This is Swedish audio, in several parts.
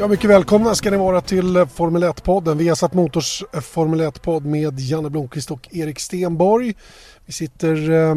Ja, mycket välkomna ska ni vara till eh, Formel 1-podden. Vi har satt Motors eh, Formel 1-podd med Janne Blomqvist och Erik Stenborg. Vi sitter eh,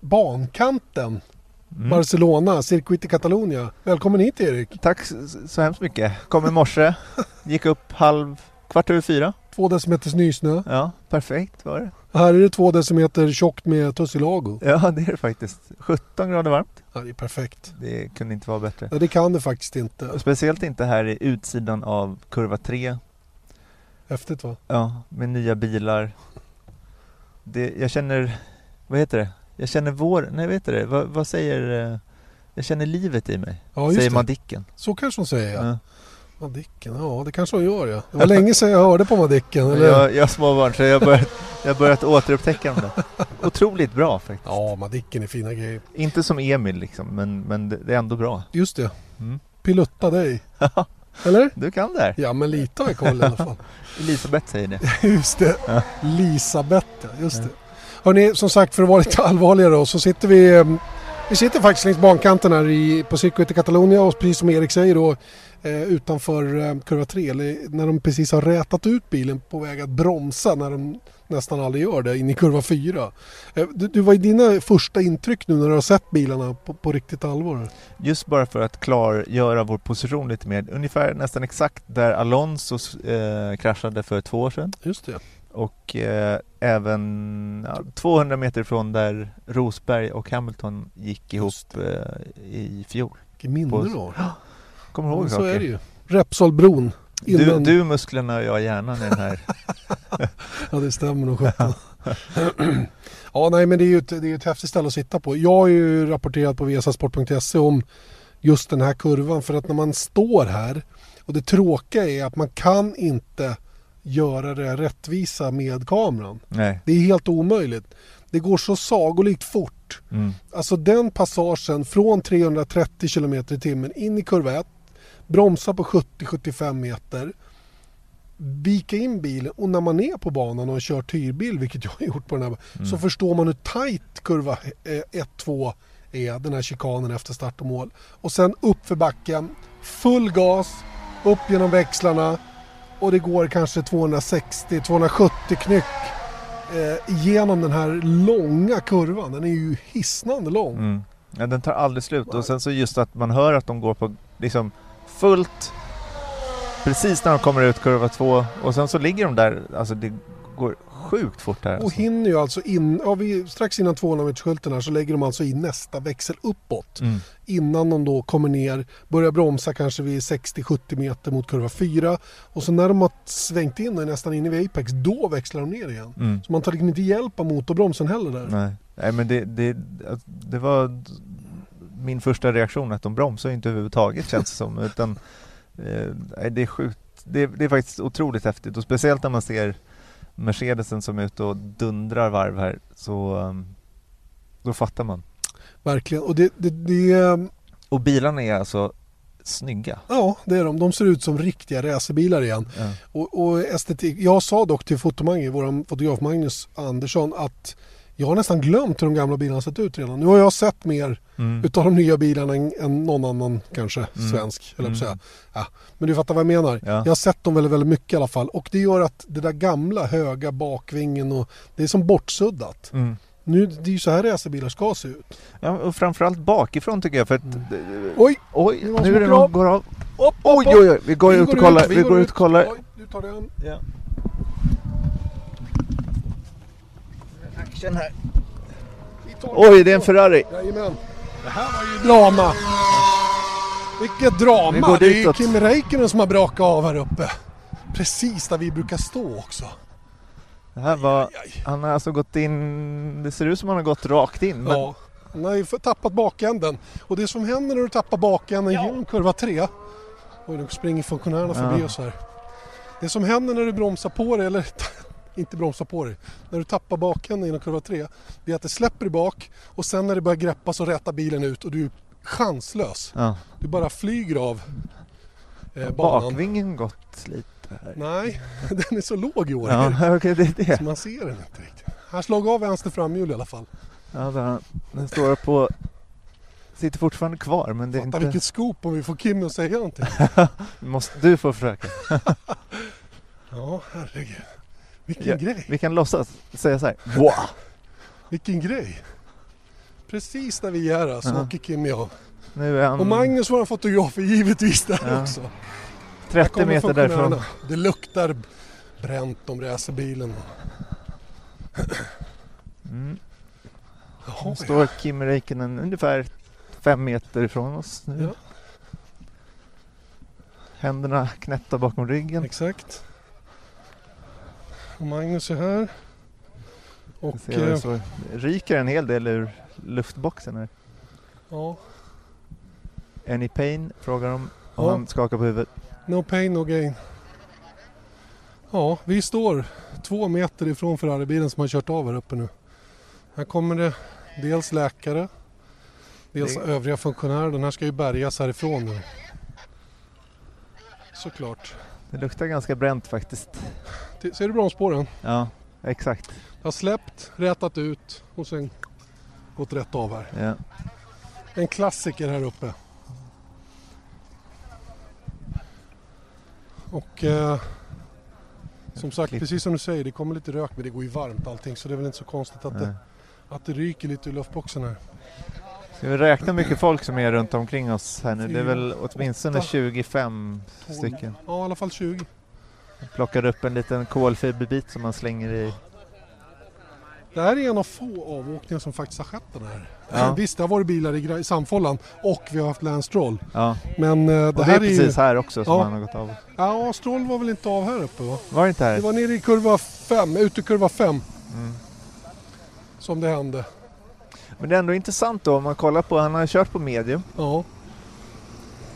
bankanten, Barcelona, Circuit i Catalonia. Välkommen hit Erik. Tack så så hemskt mycket. Kom i morse, gick upp halv, kvart över fyra. Två decimeter nysnö. Ja, perfekt var det. Här är det två decimeter tjockt med tussilago. Ja, det är det faktiskt. 17 grader varmt. Ja, det är perfekt. Det kunde inte vara bättre. Ja, det kan det faktiskt inte. Och Speciellt inte här i utsidan av kurva 3. Häftigt va? Ja, med nya bilar. Det, jag känner, vad heter det? Jag känner vår, nej vad heter det? Vad, vad säger, eh, jag känner livet i mig. Ja, säger. Madicken. Så kanske hon säger ja. Madicken, ja det kanske hon gör ja. Det var länge sedan jag hörde på Madicken. Eller? Jag, jag har små barn så jag har börjat, jag börjat återupptäcka dem. Otroligt bra faktiskt. Ja, Madicken är fina grejer. Inte som Emil liksom, men, men det, är ändå bra. Just det. Mm. Pilutta dig. Eller? Du kan det här. Ja, men lite har jag koll i alla fall. Elisabeth säger det. Just det. Ja. Lisabeth. Just det. Hörrni, som sagt för att vara lite allvarligare då, så sitter vi... Vi sitter faktiskt längs bankanten här i, på Circuit i Catalonia och precis som Erik säger då eh, utanför eh, kurva 3, eller när de precis har rätat ut bilen på väg att bromsa när de nästan aldrig gör det in i kurva 4. Eh, du, du, vad är dina första intryck nu när du har sett bilarna på, på riktigt allvar? Just bara för att klargöra vår position lite mer. Ungefär nästan exakt där Alonso eh, kraschade för två år sedan. Just det. Och eh, även ja, 200 meter från där Rosberg och Hamilton gick ihop eh, i fjol. Vilket minne du har. Kommer du ihåg Ja, så är det ju. Repsolbron. Du, Innan... du musklerna och jag hjärnan i den här. Ja det stämmer nog sjutton. ja nej men det är ju ett, det är ett häftigt ställe att sitta på. Jag har ju rapporterat på viasasport.se om just den här kurvan för att när man står här och det tråkiga är att man kan inte göra det rättvisa med kameran. Nej. Det är helt omöjligt. Det går så sagolikt fort. Mm. Alltså den passagen från 330 km i timmen in i kurva 1, bromsa på 70-75 meter, vika in bilen och när man är på banan och har kört hyrbil, vilket jag har gjort på den här, så förstår man hur tight kurva 1-2 är, den här chikanen efter start och mål. Och sen upp för backen, full gas, upp genom växlarna och det går kanske 260-270 knyck eh, genom den här långa kurvan. Den är ju hisnande lång. Mm. Ja, den tar aldrig slut och sen så just att man hör att de går på liksom fullt precis när de kommer ut kurva två och sen så ligger de där, alltså det går sjukt fort här. Och Alltså. hinner ju alltså in, ja, vi, strax innan 200 metersskylten här så lägger de alltså in nästa växel uppåt. Mm. Innan de då kommer ner, börjar bromsa kanske vid 60-70 meter mot kurva 4. Och så när de har svängt in och är nästan inne vid Apex, då växlar de ner igen. Mm. Så man tar liksom inte hjälp av motorbromsen heller där. Nej. Nej men det, det, det var min första reaktion att de bromsar inte överhuvudtaget känns det som. Utan, eh, det är sjukt. Det, det är faktiskt otroligt häftigt och speciellt när man ser Mercedesen som är ute och dundrar varv här så um, då fattar man. Verkligen. Och det, det, det, Och bilarna är alltså snygga. ja, det är de. De ser ut som riktiga racerbilar igen. Ja. Och, och estetik. Jag sa dock till fotomangi, vår fotograf Magnus Andersson, att jag har nästan glömt hur de gamla bilarna sett ut redan. Nu har jag sett mer Mm. utav de nya bilarna än, än någon annan kanske Mm. svensk. Eller Mm. säga. Ja, men du fattar vad jag menar. Ja. Jag har sett dem väldigt, väldigt mycket i alla fall. Och det gör att det där gamla höga bakvingen och det är som bortsuddat. Mm. Nu, det är ju så här racerbilar ska se ut. Ja, och framförallt bakifrån tycker jag för att... Oj! Oj, Det var nu är det någon går av. Upp, upp, Oj, upp. oj, oj, vi går ut och kollar. Vi går ut och kollar. Oj, du tar den. Ja. Action här. Oj, det är en Ferrari. Jajamän. Det här var ju drama. Vilket drama. Vi går det är ju ditåt. Kimi Räikkönen som har brakat av här uppe. Precis där vi brukar stå också. Det här var... Aj, aj. Han har alltså gått in... Det ser ut som han har gått rakt in. Men Ja, Han har ju tappat bakänden. Och det som händer när du tappar bakänden genom kurva 3. Oj, nu springer funktionärerna förbi Ja. oss här. Det som händer när du bromsar på dig, eller inte bromsar på dig, när du tappar bakänden genom kurva 3. Det är att det släpper i bak och sen när det börjar greppa så rätar bilen ut och du är chanslös. Ja. Du bara flyger av eh, banan. Bakvingen gått lite här. Nej, den är så låg i år. Ja, okej det är det. Så man ser den inte riktigt. Han slog av vänster framhjul i alla fall. Ja, där, den står på... Sitter fortfarande kvar men det är inte... vilket scoop om vi får Kimmy att säga någonting. Måste du få försöka. Ja, herregud. Vilken Ja, grej. Vi kan låtsas säga så här. Wow. Vilken grej. Precis där vi är här så Ja. åker Kimmy av. Han Och Magnus, vår fotograf, är givetvis där Ja. också. Här 30 kommer meter därifrån. Det luktar bränt om racerbilen. Mm. Jaha, Nu ja. står Kimi Räikkönen ungefär fem meter ifrån oss nu. Ja. Händerna knäppta bakom ryggen. Exakt. Och Magnus är här. Och det eh. Det ryker en hel del ur luftboxen här. ja, Any pain? Frågar de. Och Ja. han skakar på huvudet. no pain no gain. Ja, vi står två meter ifrån Ferraribilen som har kört av här uppe nu. Här kommer det dels läkare, dels Det- övriga funktionärer. Den här ska ju bärgas härifrån nu. Såklart. Det luktar ganska bränt faktiskt. Ser du bromsspåren? Ja, exakt. Jag har släppt, rätat ut och sen gått rätt av här. Ja. En klassiker här uppe. Och eh, som sagt, Klipp. precis som du säger, det kommer lite rök men det går ju varmt allting så det är väl inte så konstigt att, Nej. det, att det ryker lite ur luftboxen här. Ska vi räkna mycket folk som är runt omkring oss här nu? Det är väl åtminstone åtta, 25 tolv. stycken. Ja, i alla fall 20. Plockar upp en liten kolfiberbit som man slänger i. Det här är en av få avåkningar som faktiskt har skett den här. Ja. Visst, det har varit bilar i, Samfållan och vi har haft Lance Stroll. Ja, Men eh, det, och det här är är ju... precis här också som Ja. han har gått av. Ja, Stroll var väl inte av här uppe va? Var det inte Det här? var nere i kurva 5, ute i kurva 5 Mm. som det hände. Men det är ändå intressant då om man kollar på, han har kört på medium. Ja,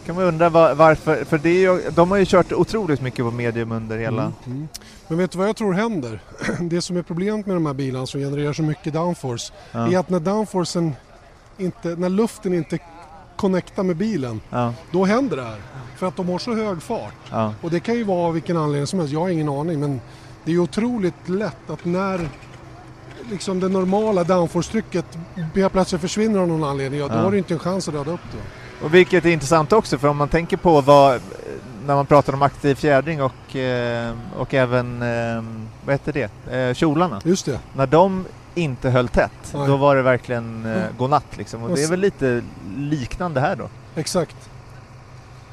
Kan man undra var, varför, för det är ju, de har ju kört otroligt mycket på medium under hela... Mm, mm. Men vet du vad jag tror händer? Det som är problemet med de här bilarna som genererar så mycket downforce är Ja, att när downforcen inte, när luften inte connectar med bilen, ja, då händer det här. För att de har så hög fart. ja, Och det kan ju vara av vilken anledning som helst, jag har ingen aning men det är otroligt lätt att när liksom det normala downforce-trycket helt plötsligt försvinner av någon anledning, ja då har du inte en chans att röda upp det. Och vilket är intressant också för om man tänker på vad, när man pratar om aktiv fjädring och, eh, och även, eh, vad heter det, eh, kjolarna. Just det. När de inte höll tätt, Nej. då var det verkligen Mm. godnatt liksom. Och det är väl lite liknande här då. Exakt.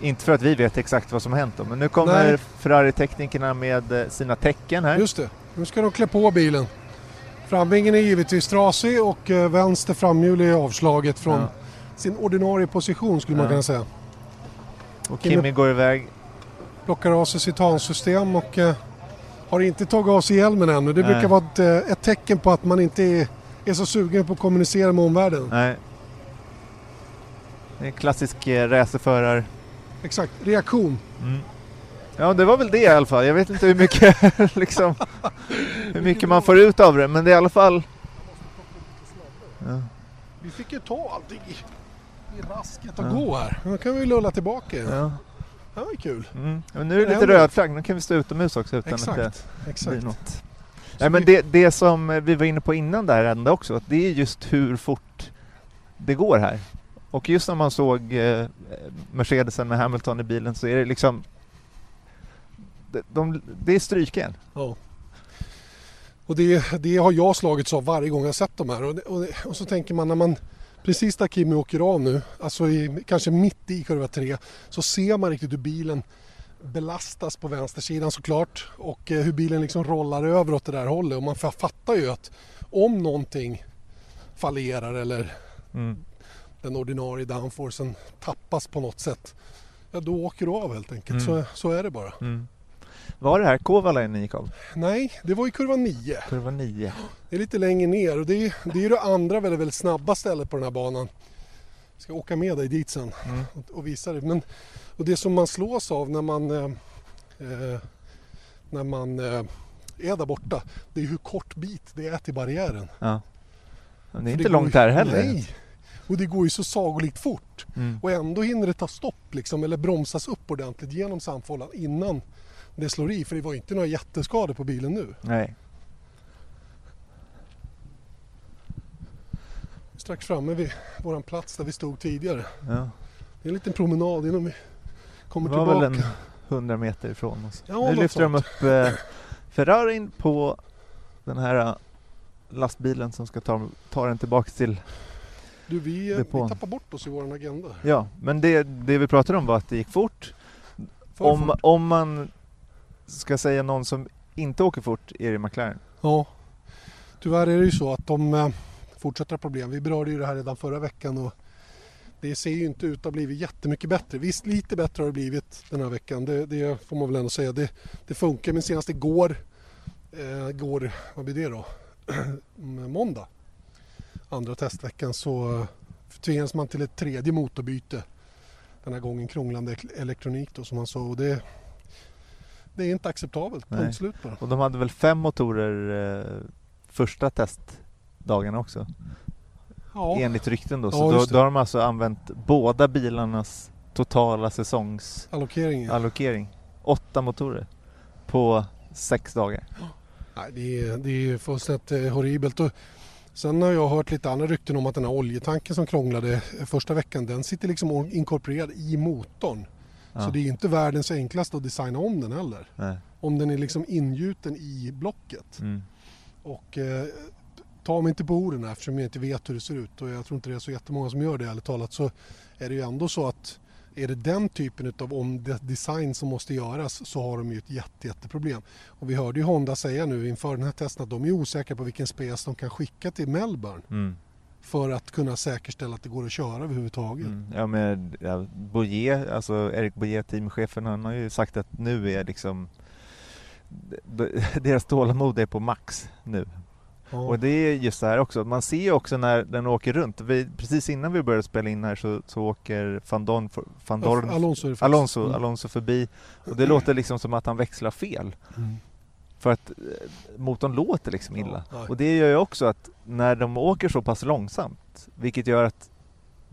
Inte för att vi vet exakt vad som hänt då, men nu kommer. Ferrari-teknikerna med sina tecken här. Just det. Nu ska de klä på bilen. Framvingen är givetvis trasig och vänster framhjul är avslaget från Ja. Sin ordinarie position skulle man Ja. kunna säga. Och Kimi- Kimi går iväg. Plockar av sig sitt handsystem och eh, har inte tagit av sig hjälmen ännu. Det Nej. brukar vara ett, eh, ett tecken på att man inte är, är så sugen på att kommunicera med omvärlden. Nej. Det är en klassisk eh, racerförar... Exakt, reaktion. Mm. Ja, det var väl det i alla fall. Jag vet inte hur mycket, liksom, hur mycket man får ut av det, men det är i alla fall... Ja. Vi fick ju ta allting i, rasket och Ja. gå här. Nu kan vi lulla tillbaka igen. Ja. Det var kul. Mm. Men nu är det Det lite röd flagg, nu kan vi stå utomhus också utan att det Exakt. blir Exakt. något. Nej, men det, det som vi var inne på innan där hände också, att det är just hur fort det går här. Och just när man såg eh, Mercedesen med Hamilton i bilen så är det liksom... De, de, det är strykjärn. Ja. Och det, det har jag slagits av varje gång jag sett de här. Och, det, och, det, och så tänker man när man precis där Kimi åker av nu, alltså i, kanske mitt i kurva 3, så ser man riktigt hur bilen belastas på vänstersidan såklart och eh, hur bilen liksom rollar över åt det där hållet. Och man fa- fattar ju att om någonting fallerar eller Mm. den ordinarie downforcen tappas på något sätt, ja då åker du av helt enkelt. Mm. Så, så är det bara. Mm. Var det här Kovala ni gick av? Nej, det var i kurva 9. Kurva 9. Det är lite längre ner och det är, det är det andra väldigt, väldigt snabba stället på den här banan. Jag ska åka med dig dit sen Mm. och, och visa dig. Men, och det som man slås av när man, eh, eh, när man eh, är där borta, det är hur kort bit det är till barriären. Ja. Men det är För inte går långt ju- där heller. Nej! Och det går ju så sagolikt fort. Mm. Och ändå hinner det ta stopp liksom, eller bromsas upp ordentligt genom sandfållan innan det slår i. För det var inte några jätteskador på bilen nu. Nej. Strax framme vid våran plats där vi stod tidigare. Ja. Det är en liten promenad innan vi Det kommer var tillbaka. väl en 100 meter ifrån oss. Ja, nu lyfter de sånt. upp eh, Ferrarin på den här eh, lastbilen som ska ta, ta den tillbaka till... Du, vi, eh, vi depån. tappar bort oss i vår agenda. Ja, men det, det vi pratade om var att det gick fort. För Om, fort. om man ska jag säga någon som inte åker fort är det McLaren. Ja. Tyvärr är det ju så att de eh, fortsätter ha problem. Vi berörde ju det här redan förra veckan och det ser ju inte ut att ha blivit jättemycket bättre. Visst, lite bättre har det blivit den här veckan. Det, det får man väl ändå säga. Det, det funkar, men senast igår, eh, går, vad blir det då? Mm, måndag, andra testveckan, så eh, tvingades man till ett tredje motorbyte. Den här gången krånglande elektronik då som man sa. Och det, det är inte acceptabelt. Punkt slut bara. Och de hade väl fem motorer eh, första testdagarna också. Ja. Enligt rykten då. Ja, Så då, just det. då har de alltså använt båda bilarnas totala säsongsallokering. Allokeringen. Åtta motorer på sex dagar. Nej, det är, det är fullständigt eh, horribelt. Och sen har jag hört lite andra rykten om att den här oljetanken som krånglade första veckan, den sitter liksom or- inkorporerad i motorn. Ja. Så det är inte världens enklaste att designa om den heller. Nej. Om den är liksom ingjuten i blocket. Mm. Och eh, ta mig inte på orden här eftersom jag inte vet hur det ser ut och jag tror inte det är så jättemånga som gör det ärligt talat så är det ju ändå så att är det den typen av omdesign som måste göras så har de ju ett jätte, jätteproblem. Och vi hörde ju Honda säga nu inför den här testen att de är osäkra på vilken spes de kan skicka till Melbourne Mm. För att kunna säkerställa att det går att köra överhuvudtaget. Mm. Ja men ja, Boyer, alltså Erik Boyer, teamchefen, han har ju sagt att nu är liksom deras tålamod är på max nu. Ja. Och det är just så här också, man ser ju också när den åker runt. Vi, precis innan vi började spela in här så, så åker van Dorn, van Dorn Alonso. Alonso, Mm. Alonso förbi och det låter liksom som att han växlar fel. Mm. För att eh, motorn låter liksom illa. Ja, och det gör ju också att när de åker så pass långsamt, vilket gör att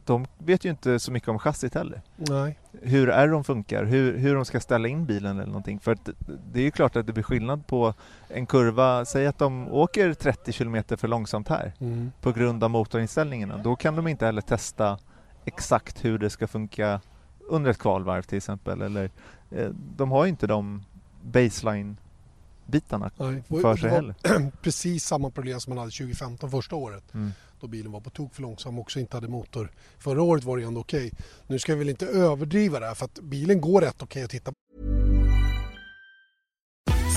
de vet ju inte så mycket om chassit heller. Nej. Hur aeron funkar, hur, hur de ska ställa in bilen eller någonting. För att det är ju klart att det blir skillnad på en kurva, säg att de åker 30 km för långsamt här Mm. på grund av motorinställningarna. Då kan de inte heller testa exakt hur det ska funka under ett kvalvarv till exempel. Eller, eh, de har ju inte de baseline-bitarna Nej. För sig heller. Precis samma problem som man hade 2015 första året. Mm. då bilen var på tok för långsam och också inte hade motor. Förra året var det ändå okej. Nu ska vi väl inte överdriva det här för att bilen går rätt okej att titta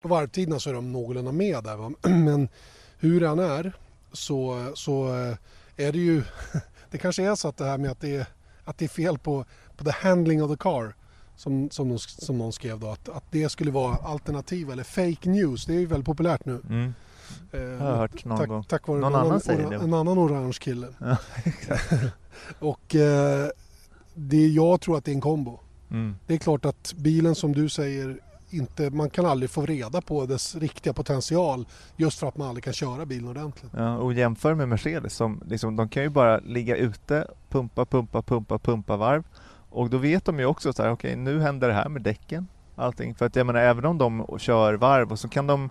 på varvtiderna så är de någorlunda med där. Va? Men hur den är så, så eh, är det ju... Det kanske är så att det här med att det är, att det är fel på, på the handling of the car som, som, någon, som någon skrev då. Att, att det skulle vara alternativ eller fake news. Det är ju väldigt populärt nu. Mm. Eh, Jag har hört någon tack, gång. tack vare Någon en annan säger det. En annan orange kille. Ja. Och eh, det, jag tror att det är en kombo. Mm. Det är klart att bilen som du säger, inte, man kan aldrig få reda på dess riktiga potential just för att man aldrig kan köra bilen ordentligt. Ja, och jämför med Mercedes som liksom, de kan ju bara ligga ute, pumpa, pumpa, pumpa, pumpa varv och då vet de ju också så här, okej nu händer det här med däcken, allting. För att jag menar även om de kör varv och så kan de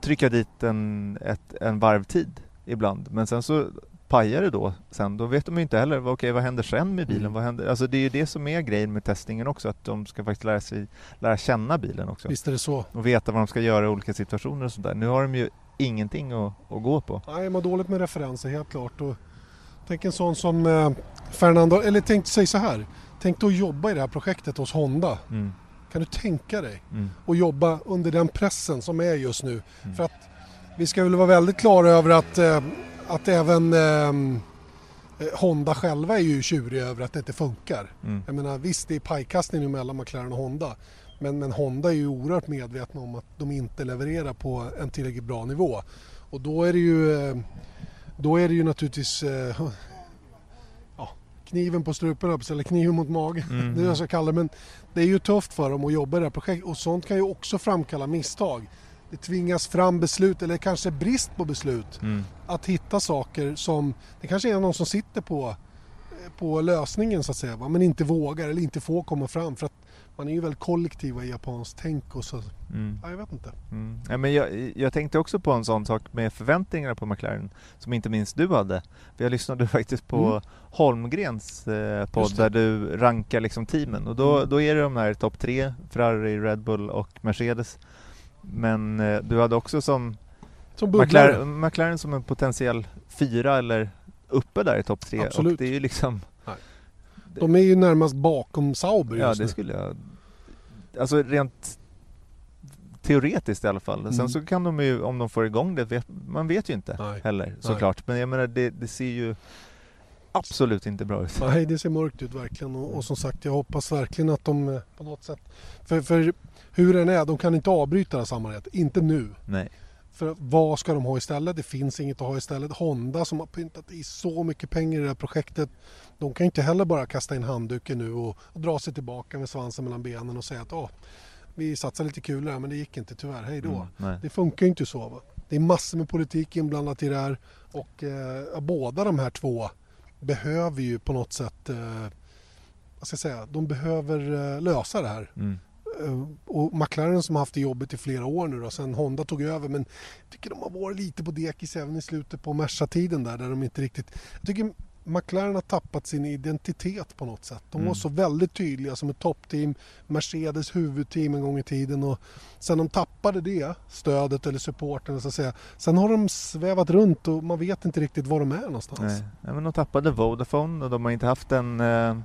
trycka dit en, ett, en varvtid ibland men sen så pajar det då sen, då vet de ju inte heller, vad- okej vad händer sen med bilen? Mm. Vad händer? Alltså det är ju det som är grejen med testningen också, att de ska faktiskt lära sig lära känna bilen också Visst är det så. och veta vad de ska göra i olika situationer och sådär. Nu har de ju ingenting att, att gå på. Nej, man dåligt med referenser helt klart. Och tänk en sån som eh, Fernando, eller tänk säg så här. Tänk dig att jobba i det här projektet hos Honda. Mm. Kan du tänka dig Mm. att jobba under den pressen som är just nu? Mm. För att vi ska väl vara väldigt klara över att, eh, att även eh, Honda själva är ju tjuriga över att det inte funkar. Mm. Jag menar visst det är pajkastning mellan McLaren och Honda. Men, men Honda är ju oerhört medvetna om att de inte levererar på en tillräckligt bra nivå. Och då är det ju, då är det ju naturligtvis eh, ja, kniven på strupen eller kniven mot magen. Mm. Det är jag ska kalla det. Men det är ju tufft för dem att jobba i det här projektet och sånt kan ju också framkalla misstag. Det tvingas fram beslut eller kanske brist på beslut Mm. att hitta saker som, det kanske är någon som sitter på, på lösningen så att säga, va? men inte vågar eller inte får komma fram för att man är ju väldigt kollektiva i japanskt tänk och så, Mm. ja, jag vet inte. Mm. Ja, men jag, jag tänkte också på en sån sak med förväntningarna på McLaren som inte minst du hade. För jag lyssnade faktiskt på Mm. Holmgrens eh, podd där du rankar liksom teamen och då, Mm. då är det de här topp tre, Ferrari, Red Bull och Mercedes. Men eh, du hade också som Som. McLaren, McLaren som en potentiell fyra eller uppe där i topp tre. Absolut. Och det är ju liksom De är ju närmast bakom Sauber Ja, just det nu. skulle jag... Alltså rent teoretiskt i alla fall. Sen Mm. så kan de ju, om de får igång det, vet, man vet ju inte Nej. heller såklart. Men jag menar, det, det ser ju absolut inte bra ut. Nej, det ser mörkt ut verkligen och, och som sagt jag hoppas verkligen att de eh, på något sätt, för, för hur den är, de kan inte avbryta det här samarbetet, inte nu. Nej. För vad ska de ha istället? Det finns inget att ha istället. Honda som har pyntat i så mycket pengar i det här projektet. De kan inte heller bara kasta in handduken nu och, och dra sig tillbaka med svansen mellan benen och säga att "Ja, vi satsar lite kul här men det gick inte tyvärr, hej då. Mm. Det funkar ju inte så. Va? Det är massor med politik inblandat i det här och eh, båda de här två behöver ju på något sätt, eh, vad ska jag säga, de behöver eh, lösa det här. Mm. Eh, Och McLaren som har haft det jobbigt i flera år nu då, sen Honda tog över. Men jag tycker de har varit lite på dekis även i slutet på Merca-tiden där, där de inte riktigt... Jag tycker McLaren har tappat sin identitet på något sätt. De var Mm. så väldigt tydliga som ett toppteam, Mercedes huvudteam en gång i tiden och sen de tappade det stödet eller supporten så att säga. Sen har de svävat runt och man vet inte riktigt var de är någonstans. Nej. Ja, men de tappade Vodafone och de har inte haft en eh,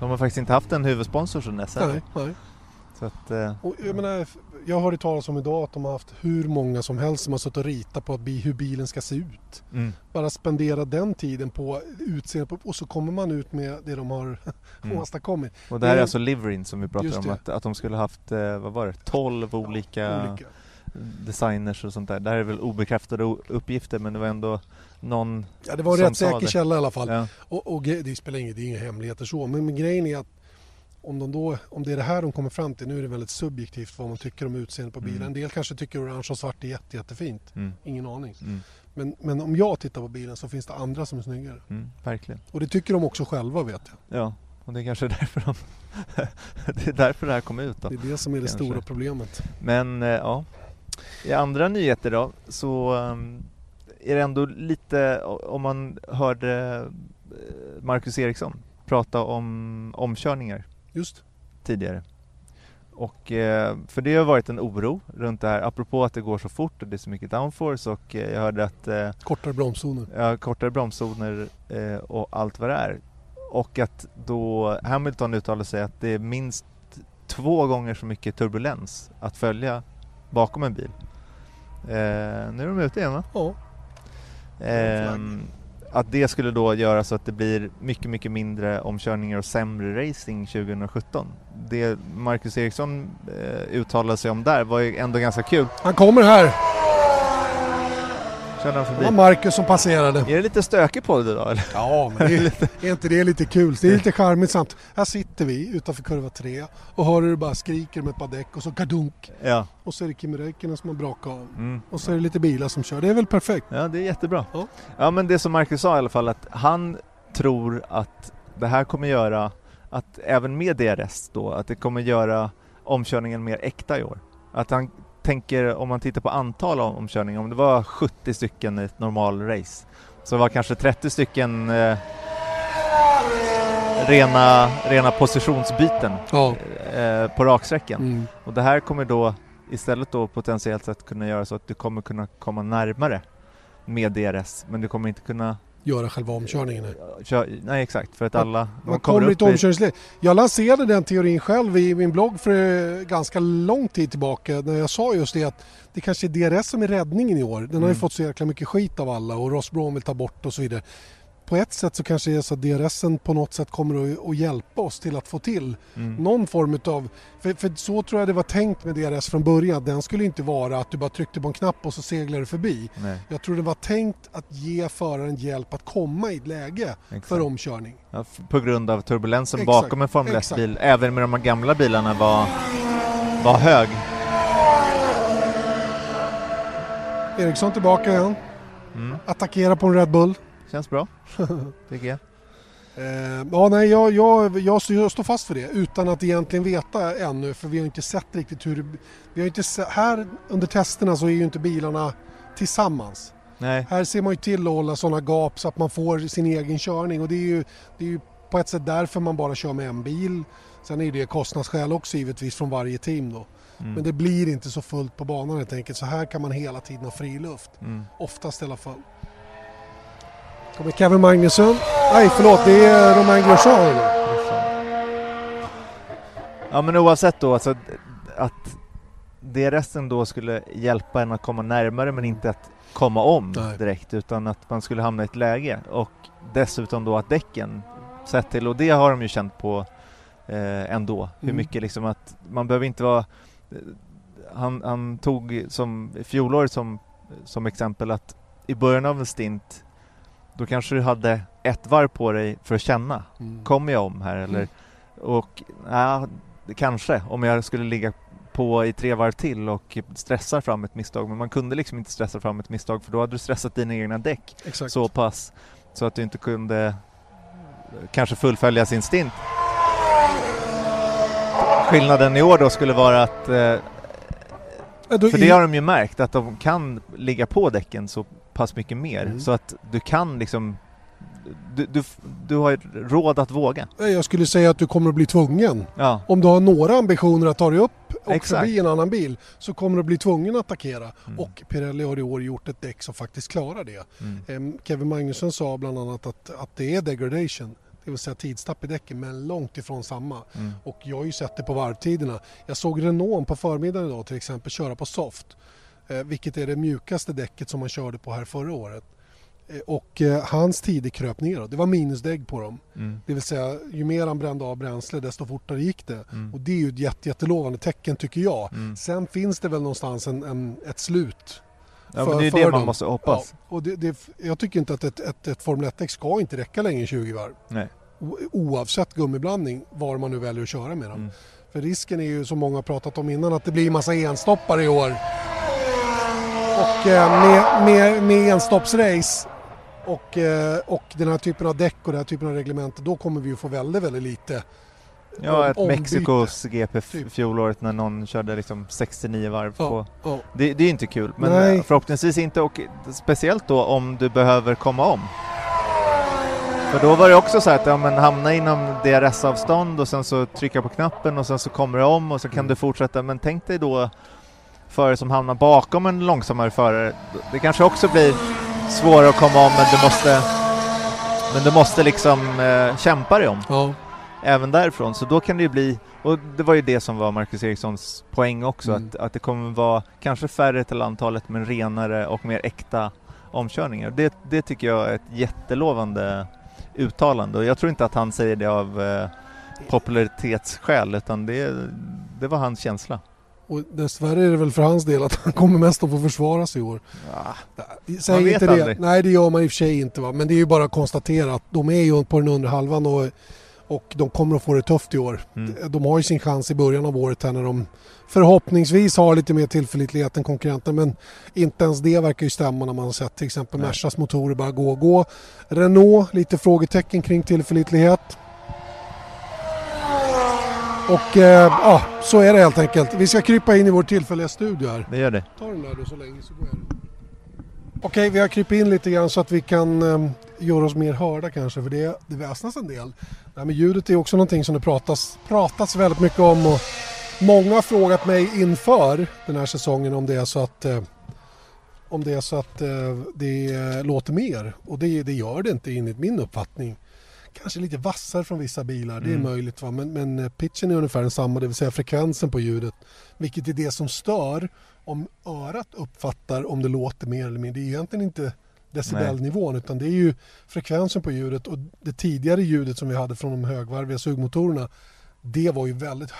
de har faktiskt inte haft en huvudsponsor sedan dess. Nej, nej. Så att, eh, Och jag, menar, jag hörde talas om idag att de har haft hur många som helst som har suttit och ritat på att bi, hur bilen ska se ut. mm, Bara spendera den tiden på utseendet och så kommer man ut med det de har mm. åstadkommit. Och det här är alltså liveryn som vi pratar Just om, att, att de skulle haft, eh, vad var det, 12 olika, Olika. designers och sånt där. Det här är väl obekräftade uppgifter men det var ändå någon Ja, det var en rätt säker källa i alla fall. Ja, Och, och det spelar inget, det är inga hemligheter så. Men, men grejen är att om, de då, om det är det här de kommer fram till, nu är det väldigt subjektivt vad man tycker om utseendet på bilen. Mm. En del kanske tycker orange och svart är jätte, jättefint. mm, Ingen aning. mm, Men, men om jag tittar på bilen så finns det andra som är snyggare. mm, verkligen. Och det tycker de också själva vet jag. Ja, och det är kanske därför de Det är därför det här kom ut då. Det är det som är det Kanske. stora problemet. Men eh, ja, i andra nyheter då så ehm, är det ändå lite, om man hörde eh, Marcus Eriksson prata om omkörningar Just. tidigare. Och eh, för det har varit en oro runt det här, apropå att det går så fort och det är så mycket downforce och eh, jag hörde att eh, Kortare bromszoner. ja, kortare bromszoner och allt vad det är. Och att då Hamilton uttalar sig att det är minst två gånger så mycket turbulens att följa bakom en bil. Nu är de ute igen va? Ja. Att det skulle då göra så att det blir mycket, mycket mindre omkörningar och sämre racing 2017. Det Marcus Eriksson eh, uttalade sig om där var ju ändå ganska kul. Han kommer här! Körde han Det var förbi. Marcus som passerade. Är det lite stökig på det idag eller? Ja, men det är, är inte det lite kul? Det är lite charmigt samt. Här sitter vi utanför kurva 3 och hör hur det bara skriker med ett par däck och så kadunk. Ja. Och så är det Kimi Räikkönen som har brakat av. Mm. Och så är det lite bilar som kör. Det är väl perfekt? Ja, det är jättebra. Ja. Ja, men det som Marcus sa i alla fall att han tror att det här kommer göra att även med DRS då, att det kommer göra omkörningen mer äkta i år. Att han tänker, om man tittar på antal om- omkörningar, om det var 70 stycken i ett normal race, så var kanske 30 stycken eh, rena, rena positionsbyten Ja. eh, på raksträckan. Mm. Och det här kommer då istället då potentiellt sett kunna göra så att du kommer kunna komma närmare med DRS, men du kommer inte kunna Göra själva omkörningen. köra, nej exakt, för att Man- alla Man kommer upp inte i- omkörningsläge. Jag lanserade den teorin själv i min blogg för eh, ganska lång tid tillbaka när jag sa just det att det kanske är DRS som är räddningen i år. Den har ju Mm. fått så jäkla mycket skit av alla och Ross Braun vill ta bort och så vidare. På ett sätt så kanske det är så att DRSen på något sätt kommer att, hjälpa oss till att få till Mm. någon form utav... För, för så tror jag det var tänkt med DRS från början. Den skulle inte vara att du bara tryckte på en knapp och så seglar du förbi. Nej, Jag tror det var tänkt att ge föraren hjälp att komma i ett läge exakt. för omkörning. Ja, på grund av turbulensen Exakt, bakom en Formel exakt. 1-bil, även med de gamla bilarna, var, var hög. Eriksson tillbaka igen. Mm. Attackera på en Red Bull. Känns bra, tycker jag. Eh, ja, nej, jag, jag, jag, står- jag står fast för det utan att egentligen veta ännu för vi har inte sett riktigt hur. Vi har inte se, här under testerna så är ju inte bilarna tillsammans. Nej, Här ser man ju till att hålla sådana gap så att man får sin egen körning och det är ju, det är ju på ett sätt därför man bara kör med en bil. Sen är det kostnadsskäl också givetvis från varje team då. mm. Men det blir inte så fullt på banan helt enkelt så här kan man hela tiden ha fri luft. Mm. Oftast i alla fall. Kommer Kevin Magnusson. Nej, förlåt. Det är Romain Grosjean. Ja men oavsett då, alltså att DRSen då skulle hjälpa en att komma närmare men inte att komma om Nej. direkt utan att man skulle hamna i ett läge och dessutom då att däcken sett till, och det har de ju känt på eh, ändå, hur Mm. mycket liksom att man behöver inte vara eh, han, han tog som fjolåret som, som exempel att i början av en stint då kanske du hade ett varv på dig för att känna Mm. kommer jag om här eller? Och ja, kanske om jag skulle ligga på i tre varv till och stressar fram ett misstag. Men man kunde liksom inte stressa fram ett misstag för då hade du stressat dina egna däck Exakt. så pass så att du inte kunde eh, kanske fullfölja sin stint. Skillnaden i år då skulle vara att, eh, för det har de ju märkt, att de kan ligga på däcken så pass mycket mer Mm. så att du kan liksom du, du, du har råd att våga. Jag skulle säga att du kommer att bli tvungen. Ja, Om du har några ambitioner att ta dig upp och Exakt. förbi en annan bil så kommer du att bli tvungen att attackera. Mm. Och Pirelli har i år gjort ett däck som faktiskt klarar det. mm. Em, Kevin Magnusson sa bland annat att, att det är degradation. Det vill säga tidstapp i däcken men långt ifrån samma. Mm. Och jag har ju sett det på varvtiderna. Jag såg Renault på förmiddagen idag till exempel köra på soft. Eh, vilket är det mjukaste däcket som man körde på här förra året. Eh, och eh, hans tider kröp neråt. Det var minusdägg på dem. Mm. Det vill säga ju mer han brände av bränsle desto fortare gick det. Mm. Och det är ju ett jätte, jättelovande tecken tycker jag. Mm. Sen finns det väl någonstans en, en, ett slut. Ja, för- men det är det man dem. måste hoppas. Ja, och det, det, jag tycker inte att ett, ett, ett Formel 1-däck ska inte räcka längre än 20 varv. Nej. Oavsett gummiblandning, var man nu väljer att köra med dem. Mm. För risken är ju som många har pratat om innan att det blir massa enstoppare i år. Och eh, med, med, med enstoppsrace och, eh, och den här typen av däck och den här typen av reglement då kommer vi ju få väldigt, väldigt lite. Ja, ett ombyte. Mexikos GP Typ. fjolåret när någon körde liksom 69 varv på. ja. Det, det är inte kul, men Nej. eh, förhoppningsvis inte och speciellt då om du behöver komma om. För då var det också så här att ja, men hamna inom DRS-avstånd och sen så trycka på knappen och sen så kommer det om och så kan Mm. du fortsätta. Men tänk dig då förare som hamnar bakom en långsammare förare. Det kanske också blir svårare att komma om men du måste, men du måste liksom eh, kämpa dig om Ja. även därifrån. Så då kan det ju bli, och det var ju det som var Marcus Erikssons poäng också, Mm. att, att det kommer vara kanske färre till antalet men renare och mer äkta omkörningar. Det, det tycker jag är ett jättelovande uttalande och jag tror inte att han säger det av eh, popularitetsskäl utan det, det var hans känsla. Och dessvärre är det väl för hans del att han kommer mest att få försvara sig i år. Ja, Säg Man vet inte det. aldrig. Nej det gör man i och för sig inte va. Men det är ju bara att konstatera att de är ju på den undre halvan och, och de kommer att få det tufft i år. Mm. De har ju sin chans i början av året här när de förhoppningsvis har lite mer tillförlitlighet än konkurrenten men inte ens det verkar ju stämma när man har sett till exempel Nej. Mercas motorer bara gå och gå. Renault, lite frågetecken kring tillförlitlighet. Och eh, ja, så är det helt enkelt. Vi ska krypa in i vår tillfälliga studio här. det gör det. Ta den där då så länge så går jag. Okej, vi har krypit in lite grann så att vi kan eh, göra oss mer hörda kanske för det, det väsnas en del. Det här med ljudet är också någonting som det pratas, pratas väldigt mycket om och många har frågat mig inför den här säsongen om det är så att eh, om det är så att eh, det låter mer och det, det gör det inte enligt min uppfattning. Kanske lite vassare från vissa bilar, det är Mm. möjligt va? Men, men eh, pitchen är ungefär densamma, det vill säga frekvensen på ljudet. Vilket är det som stör om örat uppfattar om det låter mer eller mindre. Det är egentligen inte decibelnivån utan det är ju frekvensen på ljudet och det tidigare ljudet som vi hade från de högvarviga sugmotorerna det var ju väldigt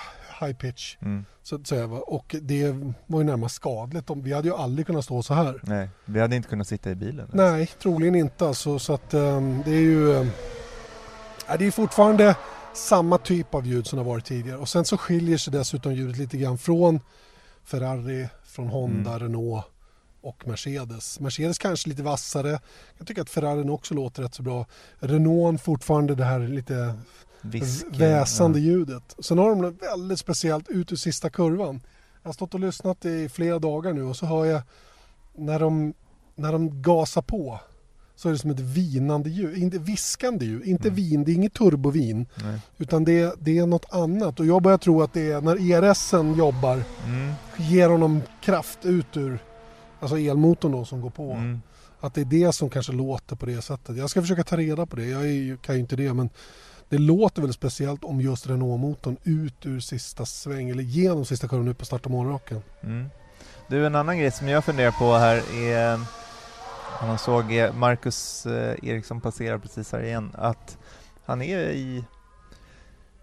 high pitch. Mm. Så att säga, och det var ju närmast skadligt. Vi hade ju aldrig kunnat stå så här. Nej, vi hade inte kunnat sitta i bilen. Nej, troligen inte alltså. Så att ehm, det är ju... ehm, ja, det är fortfarande samma typ av ljud som det har varit tidigare. Och sen så skiljer sig dessutom ljudet lite grann från Ferrari, från Honda, Mm. Renault och Mercedes. Mercedes kanske lite vassare. Jag tycker att Ferrarin också låter rätt så bra. Renault fortfarande det här lite Visk, väsande ja. ljudet. Sen har de något väldigt speciellt ut ur sista kurvan. Jag har stått och lyssnat i flera dagar nu och så hör jag när de, när de gasar på så är det som ett vinande ljud, inte viskande ljud, inte Mm. vin, det är inget turbovin Nej. utan det, det är något annat och jag börjar tro att det är när ERSen jobbar, Mm. ger honom kraft ut ur alltså elmotorn då som går på. Mm. Att det är det som kanske låter på det sättet. Jag ska försöka ta reda på det. Jag är, kan ju inte det men det låter väldigt speciellt om just Renault-motorn ut ur sista sväng eller genom sista kurvan ut på start och målraken. Mm. Du, en annan grej som jag funderar på här är, man såg eh, Marcus eh, Eriksson passera precis här igen, att han är i,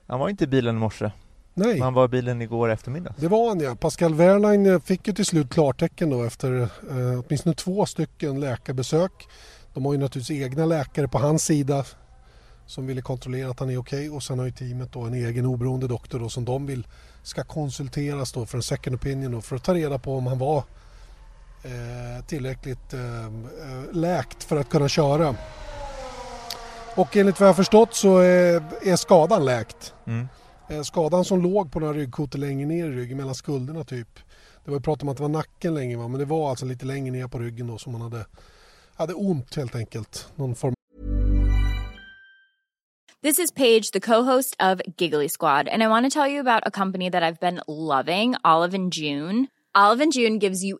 han var inte i bilen i morse, Nej, men han var i bilen igår eftermiddag. det var han ja. Pascal Wehrlein eh, fick ju till slut klartecken då efter eh, åtminstone två stycken läkarbesök. De har ju naturligtvis egna läkare på hans sida som ville kontrollera att han är okej och sen har ju teamet då en egen oberoende doktor då som de vill ska konsulteras då för en second opinion då för att ta reda på om han var tillräckligt eh, eh, läkt för att kunna köra. Och enligt vad jag har förstått så är, är skadan läkt. Mm. Eh, Skadan som låg på några ryggkotor längre ner i ryggen, mellan skulderna typ. Det var ju prat om att det var nacken länge va? men det var alltså lite längre ner på ryggen då som man hade, hade ont helt enkelt. Någon form This is Paige, the co-host of Giggly Squad, and I want to tell you about a company that I've been loving, Olive and June. Olive and June gives you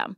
them.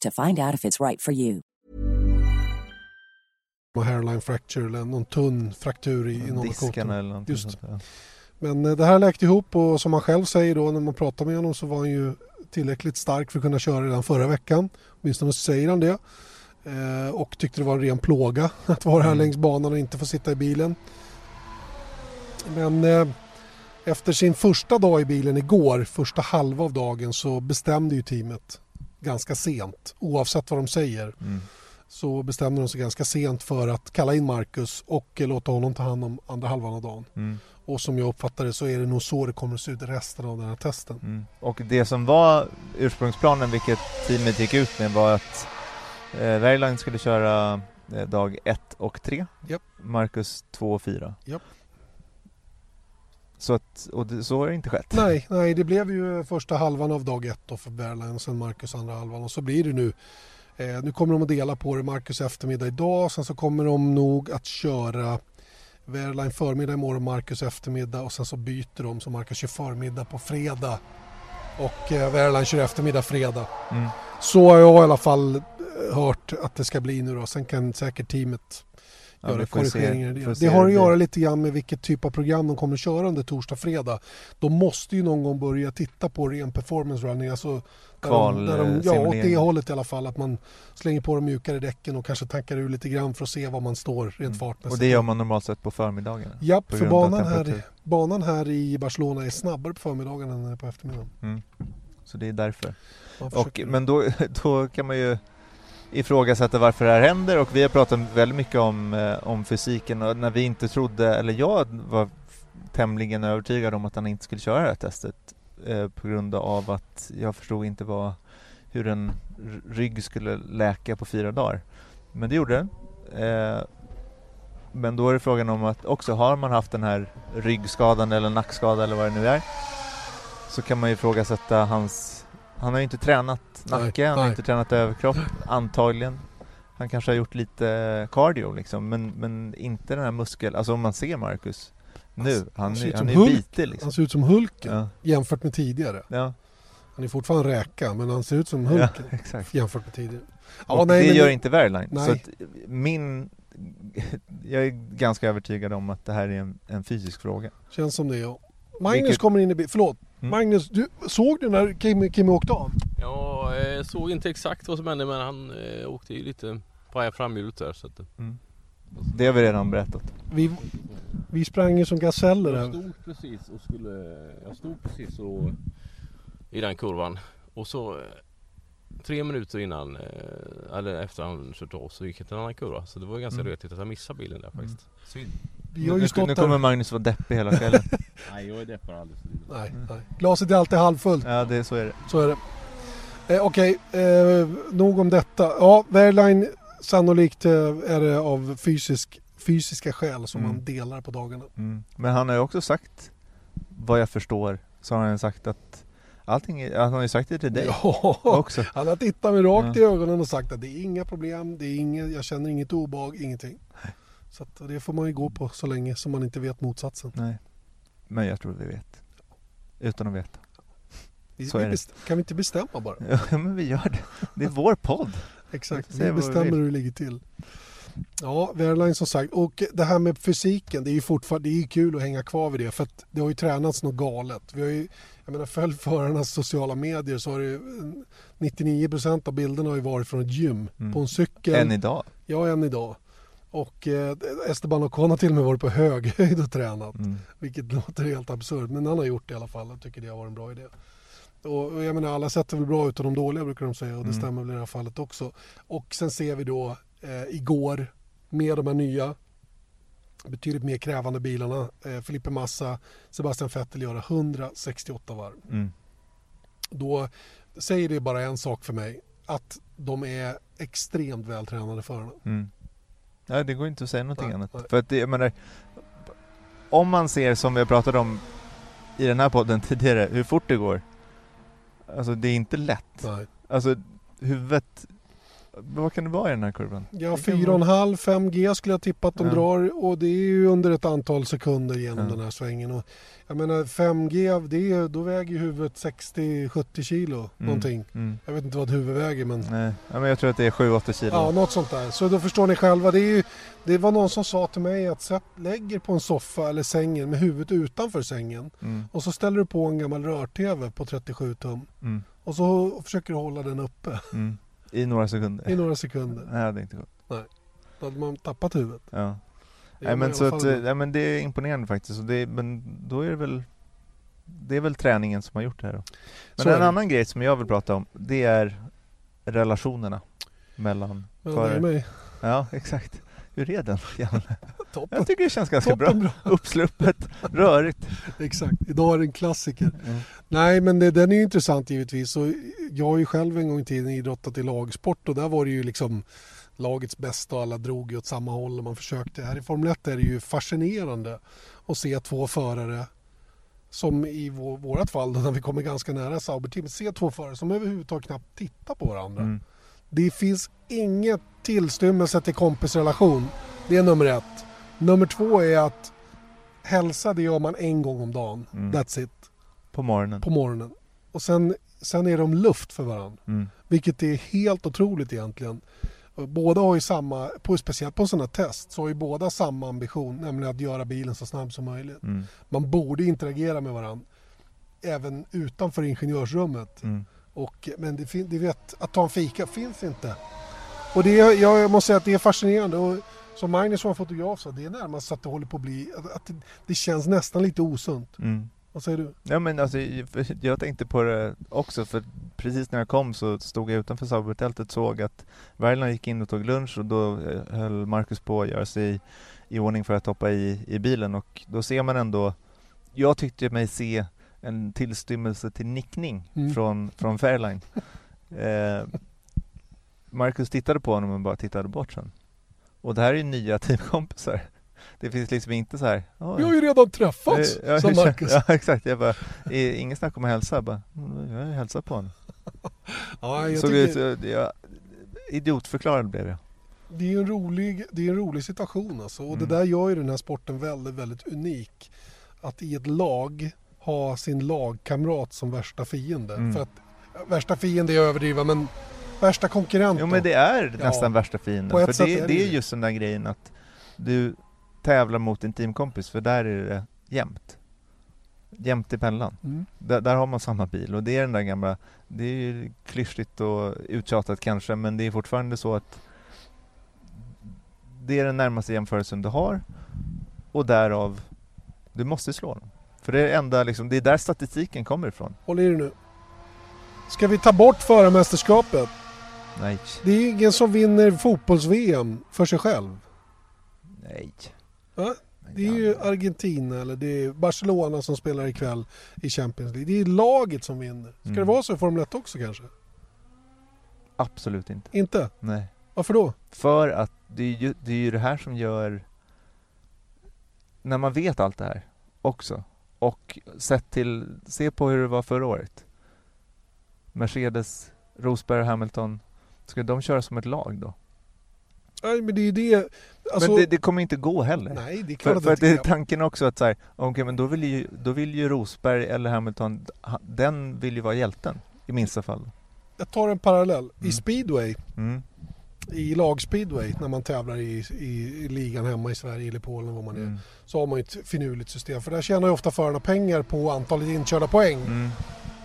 to find out if it's right for you. hairline fracture eller någon tunn fraktur i, i någon av Disken eller Just. sånt. Ja. Men eh, det här läkte ihop och som han själv säger då när man pratar med honom så var han ju tillräckligt stark för att kunna köra redan förra veckan. Åtminstone säger han det. Eh, och tyckte det var en ren plåga att vara här Mm. längs banan och inte få sitta i bilen. Men eh, efter sin första dag i bilen igår, första halva av dagen, så bestämde ju teamet ganska sent, oavsett vad de säger, Mm. så bestämde de sig ganska sent för att kalla in Marcus och eh, låta honom ta hand om andra halvan av dagen. Mm. Och som jag uppfattar det så är det nog så det kommer att se ut resten av den här testen. Mm. Och det som var ursprungsplanen, vilket teamet gick ut med, var att eh, Verline skulle köra eh, dag 1 och 3. Japp. Marcus 2 och 4. Japp. Så, att, och det, så har det inte skett. Nej, nej, det blev ju första halvan av dag ett då för Berline och sen Marcus andra halvan och så blir det nu. Eh, nu kommer de att dela på det, Marcus eftermiddag idag, sen så kommer de nog att köra Verline förmiddag imorgon, Marcus eftermiddag och sen så byter de så Marcus kör förmiddag på fredag och eh, kör eftermiddag fredag. Mm. Så har jag i alla fall eh, hört att det ska bli nu då. Sen kan säkert teamet göra se- korrigeringar i det. har att göra lite grann med vilket typ av program de kommer att köra under torsdag, fredag. De måste ju någon gång börja titta på ren performance running. Alltså där Kval, de, där de, eh, ja, åt det hållet i alla fall. Att man slänger på de mjukare däcken och kanske tankar ur lite grann för att se var man står rent Mm. fartmässigt. Och det gör man normalt sett på förmiddagarna. Japp, på för banan här, banan här i Barcelona är snabbare på förmiddagen än på eftermiddagen. Mm. Så det är därför. Och, men då, då kan man ju ifrågasätta varför det här händer och vi har pratat väldigt mycket om, eh, om fysiken och när vi inte trodde, eller jag var tämligen övertygad om att han inte skulle köra det här testet eh, på grund av att jag förstod inte vad, hur en rygg skulle läka på fyra dagar. Men det gjorde den. Eh, men då är det frågan om att också har man haft den här ryggskadan eller nackskada eller vad det nu är så kan man ju ifrågasätta hans han har ju inte tränat nacke, Nej, han har nej. inte tränat överkropp antagligen. Han kanske har gjort lite cardio liksom men, men inte den här muskel, alltså om man ser Marcus nu, Han han, ser som han är Hulk. bitig liksom. Han ser ut som Hulken Ja, jämfört med tidigare. ja, Han är fortfarande räka men han ser ut som ja, Hulken exakt. jämfört med tidigare. och nej, det men gör inte. Nej. Så att min, jag är ganska övertygad om att det här är en, en fysisk fråga. Känns som det ja. Magnus Vilket- kommer in i bild. Förlåt. Mm. Magnus, du, såg du när Kim, Kim åkte av? Jag eh, såg inte exakt vad som hände men han eh, åkte ju lite på framhjulet där så att, eh, Det har vi redan berättat. Vi, vi sprang ju som gaseller Jag här. stod precis och skulle, jag stod precis och, i den kurvan och så eh, tre minuter innan, eh, eller efter han kört av så gick till en annan kurva så det var ganska Mm. rötigt att jag missade bilen där faktiskt. Synd. Vi har ju nu, nu stått kommer där. Magnus vara deppig hela kvällen. Nej jag är deppad alldeles för lite. Nej, nej. Glaset är alltid halvfullt. ja, det, så är det. Så är det. Eh, Okej, eh, nog om detta. Ja, Verline sannolikt eh, är det av fysisk, fysiska skäl som Mm. man delar på dagarna. Mm. Men han har ju också sagt, vad jag förstår, så har han sagt att allting, han har ju sagt det till dig Ja, också. han har tittat mig rakt Ja. i ögonen och sagt att det är inga problem, det är inget, jag känner inget obehag, ingenting. Så att det får man ju gå på så länge som man inte vet motsatsen. Nej, men jag tror vi vet. Utan att veta. Vi, vi det. best- kan vi inte bestämma bara? Ja, men vi gör det. Det är vår podd. Exakt, Vi vi vi bestämmer vill. hur det ligger till. Ja, Verline som sagt. Och det här med fysiken, det är ju fortfarande det är ju kul att hänga kvar vid det. För att det har ju tränats något galet. Vi har ju, jag menar, följ förarnas sociala medier så har det ju 99% av bilderna har ju varit från ett gym. Mm. På en cykel. Än idag. Ja, än idag. Och eh, Esteban Ocon har till och med varit på höghöjd och tränat. Mm. Vilket låter helt absurt. Men han har gjort det i alla fall. Jag tycker det har varit en bra idé. Och jag menar alla sätter väl bra ut och de dåliga brukar de säga och det Mm. stämmer väl i det här fallet också. Och sen ser vi då eh, igår med de här nya betydligt mer krävande bilarna. Eh, Felipe Massa, Sebastian Vettel göra 168 varv. Mm. Då säger det bara en sak för mig. Att de är extremt vältränade förarna. Mm. Ja, det går inte att säga någonting Nej, annat. nej. För att det, jag menar, om man ser som vi har pratat om i den här podden tidigare, hur fort det går. Alltså det är inte lätt. Nej. Alltså huvudet vad kan det vara i den här kurvan? Ja, Det kan 4,5 5G skulle jag tippa att de Ja. drar och det är ju under ett antal sekunder genom Ja. den här svängen. Och jag menar 5G, det är, då väger huvudet 60-70 kilo någonting. Mm. Jag vet inte vad ett huvud väger men Nej, ja, men jag tror att det är 7-8 kilo. ja, något sånt där. Så då förstår ni själva. Det, ju, det var någon som sa till mig att sätt, lägger på en soffa eller sängen med huvudet utanför sängen Mm. och så ställer du på en gammal rör-TV på 37 tum Mm. och så försöker du hålla den uppe Mm. I några sekunder. i några sekunder. Nej, det är inte gott. Då hade man tappat huvudet. Ja. Nej, men, så att, ja, men det är imponerande faktiskt. Och det, men då är det väl Det är väl träningen som har gjort det här då. Men Så en annan grej som jag vill prata om Det är relationerna Mellan förare. mig. Ja, exakt. Hur är den? Toppen. Jag tycker det känns ganska bra. Toppen bra. Uppsluppet, rörigt. Exakt, idag är det en klassiker. Mm. Nej men det, den är ju intressant givetvis. Och jag har ju själv en gång i tiden idrottat i lagsport och där var det ju liksom lagets bästa och alla drog ju åt samma håll och man försökte. Här i Formel 1 är det ju fascinerande att se två förare som i vår, vårat fall då, när vi kommer ganska nära Sauber-teamet, se två förare som överhuvudtaget knappt tittar på varandra. Mm. Det finns inget tillstymmelse till kompisrelation. Det är nummer ett. Nummer två är att hälsa det gör man en gång om dagen. Mm. That's it. På morgonen. På morgonen. Och sen, sen är de luft för varandra. Mm. Vilket är helt otroligt egentligen. Båda har ju samma, på, speciellt på sådana test, så har ju båda samma ambition, nämligen att göra bilen så snabb som möjligt. Mm. Man borde interagera med varandra även utanför ingenjörsrummet. Mm. Och, men det, det vet, att ta en fika finns inte. Och det, jag måste säga att det är fascinerande. Och som Magnus som var fotograf sa, det är närmast att det håller på att bli, att, att det, det känns nästan lite osunt. Mm. Vad säger du? Ja men alltså, jag tänkte på det också för precis när jag kom så stod jag utanför Saubertältet och såg att Värland gick in och tog lunch och då eh, höll Marcus på att göra sig i, i ordning för att hoppa i, i bilen och då ser man ändå Jag tyckte mig se en tillstymmelse till nickning Mm. från, från Fairline eh, Marcus tittade på honom och bara tittade bort sen Och det här är ju nya teamkompisar Det finns liksom inte så här "Ja, Vi har ju redan träffats, Eh, ja, sa Marcus. Ja, exakt. Jag bara, "Är ingen snack om att hälsa. Jag bara, "Mm, jag har ju hälsat på honom. Ja, jag Såg tycker, jag, idiotförklarad blev jag. det, är en rolig, det är en rolig situation alltså. Och Mm. det där gör ju den här sporten väldigt, väldigt unik. Att i ett lag ha sin lagkamrat som värsta fiende. Mm. För att värsta fiende är att överdriva men värsta konkurrent Jo men det är Ja, nästan värsta fienden. För det, är det är ju. just den där grejen att du tävlar mot en teamkompis för där är det jämnt. Jämnt i pendeln. Mm. Där, där har man samma bil och det är den där gamla, det är ju klyschigt och uttjatat kanske men det är fortfarande så att det är den närmaste jämförelsen du har och därav, du måste slå dem. För det är enda liksom, det är där statistiken kommer ifrån. Håll i dig nu. Ska vi ta bort förarmästerskapet? Nej, Det är ingen som vinner fotbolls-VM för sig själv. nej. Va? Det är ju Argentina eller det är Barcelona som spelar ikväll i Champions League. Det är laget som vinner. Ska det Mm. vara så i Formel 1 också kanske? Absolut inte. Inte? Nej. Varför då? För att det är, ju, det är ju det här som gör när man vet allt det här också och sett till, se på hur det var förra året. Mercedes, Rosberg och Hamilton, ska de köra som ett lag då? Nej, men det är det. Alltså, men det, det kommer inte gå heller. Nej, det är klart För, för att det är tanken också att så här, okej men då vill, ju, då vill ju Rosberg eller Hamilton, ha- den vill ju vara hjälten i minsta fall. Jag tar en parallell. I Mm. speedway, Mm. I lagspeedway, när man tävlar i, i, i ligan hemma i Sverige eller Polen, var man är, Mm. så har man ju ett finurligt system. För där tjänar ju ofta förarna pengar på antalet inkörda poäng. Mm.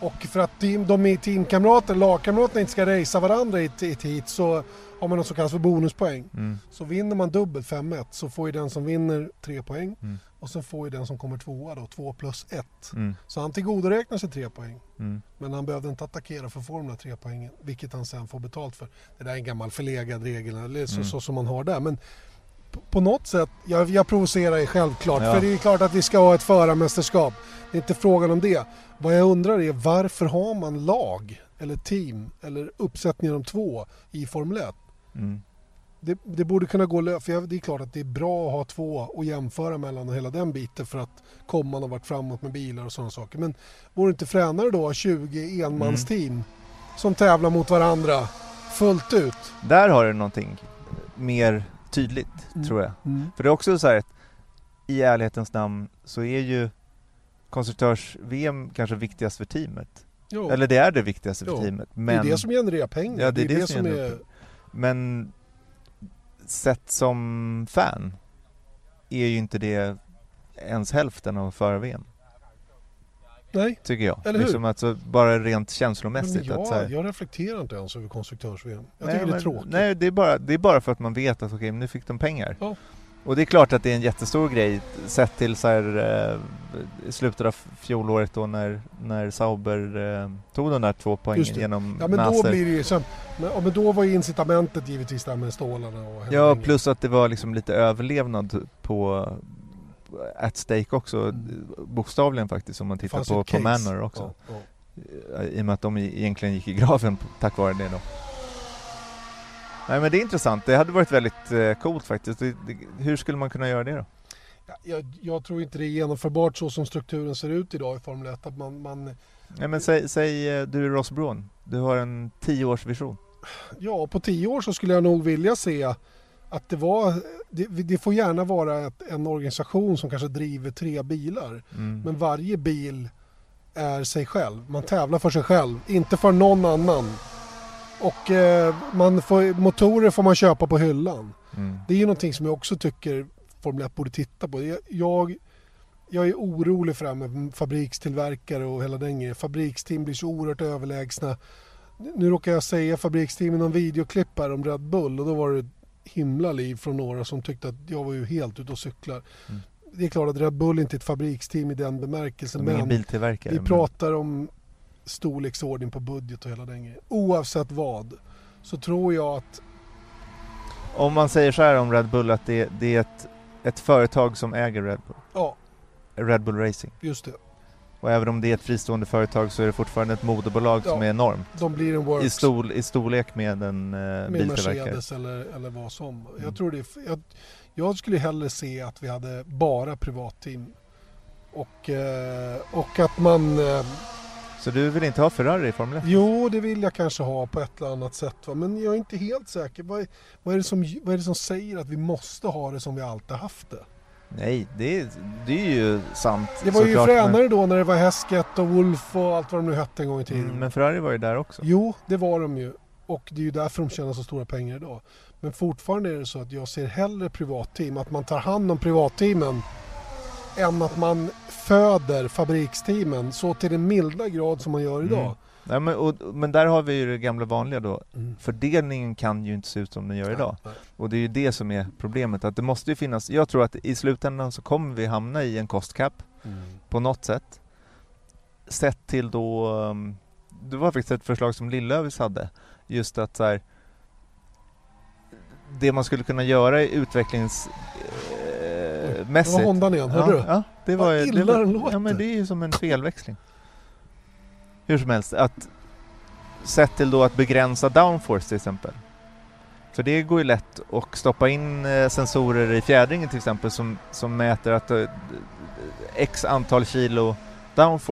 Och för att team, de teamkamrater, lagkamraterna inte ska racea varandra i ett, heat så har man något som kallas för bonuspoäng. Mm. Så vinner man dubbelt 5-1 så får ju den som vinner 3 poäng Mm. Och sen får ju den som kommer tvåa då 2 plus 1. Mm. Så han tillgodoräknar sig 3 poäng. Mm. Men han behövde inte attackera för formula 3 poängen, vilket han sen får betalt för. Det där är en gammal förlegad regel, eller så, Mm. så som man har där. Men på, på något sätt, jag, jag provocerar ju självklart, Ja. för det är klart att vi ska ha ett förarmästerskap. Det är inte frågan om det. Vad jag undrar är varför har man lag, eller team, eller uppsättningar om två i Formel 1? Mm. Det, det borde kunna gå lösa, för jag- det är klart att det är bra att ha två och jämföra mellan och hela den biten för att komma och varit framåt med bilar och sådana saker. Men vore det inte fränare då att ha 20 enmansteam som tävlar mot varandra fullt ut. Där har du någonting mer tydligt, Mm. tror jag. Mm. För det är också så här att i ärlighetens namn så är ju konstruktörs-VM kanske viktigast för teamet. Ja. Eller det är det viktigaste för Ja. teamet. Det Men, är det som genererar pengar. Ja, det är det som som genererar är... pengar. men sett som fan är ju inte det ens hälften av förra-VM, Nej, tycker jag. Eller hur? Liksom alltså, bara rent men känslomässigt. jag, att så här, jag reflekterar inte ens över konstruktörs-VM. Jag Nej, tycker det är men- tråkigt. Nej, det är, bara, det är bara för att man vet att okej, nu fick de pengar. Ja. Och det är klart att det är en jättestor grej sett till så här, eh, slutet av fjolåret då när, när Sauber eh, tog de där två poängen genom Ja men då Nasser. blir det ju sen, men, ja, men då var ju incitamentet givetvis där med stålarna och Ja, plus att det var liksom lite överlevnad på at stake också, Mm. bokstavligen faktiskt om man tittar på, på. Manor också. Ja, ja. I och med att de egentligen gick i graven tack vare det då. Nej men det är intressant, det hade varit väldigt eh, coolt faktiskt. Hur skulle man kunna göra det då? Ja, jag, jag tror inte det är genomförbart så som strukturen ser ut idag i Formel 1. Att man, man, Nej men säg, säg eh, du är Ross Braun, du har en tioårsvision. ja, på tio år så skulle jag nog vilja se att det var, det, det får gärna vara ett, en organisation som kanske driver tre bilar. Mm. Men varje bil är sig själv. Man tävlar för sig själv, inte för någon annan. Och eh, man får, motorer får man köpa på hyllan. Mm. Det är ju någonting som jag också tycker Formel 1 borde titta på. Jag- Jag, jag är orolig för det här med fabrikstillverkare och hela den grejen. Fabriksteam blir så oerhört överlägsna. Nu råkar jag säga fabriksteam i någon videoklipp här om Red Bull och då var det ett himla liv från några som tyckte att jag var ju helt ute och cyklar. Mm. Det är klart att Red Bull inte är ett fabriksteam i den bemärkelsen De är men vi pratar om storleksordning på budget och hela den grejen. Oavsett vad så tror jag att Om man säger så här om Red Bull att det, det är ett, ett företag som äger Red Bull. Ja. Red Bull Racing. just det, Och även om det är ett fristående företag så är det fortfarande ett moderbolag som Ja. är enormt. de blir en works. I, stol, I storlek med en uh, med biltillverkare. Mercedes eller, eller vad som. Mm. Jag, tror det, jag, jag skulle hellre se att vi hade bara privatteam. Och, eh, och att man... Eh, Så du vill inte ha Ferrari i Formel 1? jo, det vill jag kanske ha på ett eller annat sätt. Va? Men jag är inte helt säker. Vad är, vad, är det som, vad är det som säger att vi måste ha det som vi alltid haft det? Nej, det är, det är ju sant Det var ju fränare då när det var Hesketh och Wolf och allt vad de nu hette en gång i Men, tiden. mm, men Ferrari var ju där också. Jo, det var de ju. Och det är ju därför de tjänar så stora pengar idag. Men fortfarande är det så att jag ser hellre privatteam, att man tar hand om privatteamen än att man föder fabriksteamen så till den milda grad som man gör idag. Mm. Nej, men, och, men där har vi ju det gamla vanliga då. Mm. Fördelningen kan ju inte se ut som den gör idag. Nej, Och det är ju det som är problemet. Att det måste ju finnas, jag tror att i slutändan så kommer vi hamna i en nej. Mm. på något sätt. Sett till då, um, det var faktiskt ett förslag som Lillövis hade. Just att så här, det man skulle kunna göra i utvecklings eh, Det var mässigt. Hondan igen, Ja, hörde du? ja, det var, Vad det illa var, den låter. Ja men det är ju som en felväxling. Hur som helst, att sett till då att begränsa downforce till exempel. För det går ju lätt att stoppa in eh, sensorer i fjädringen till exempel som, som mäter att eh, x antal kilo downforce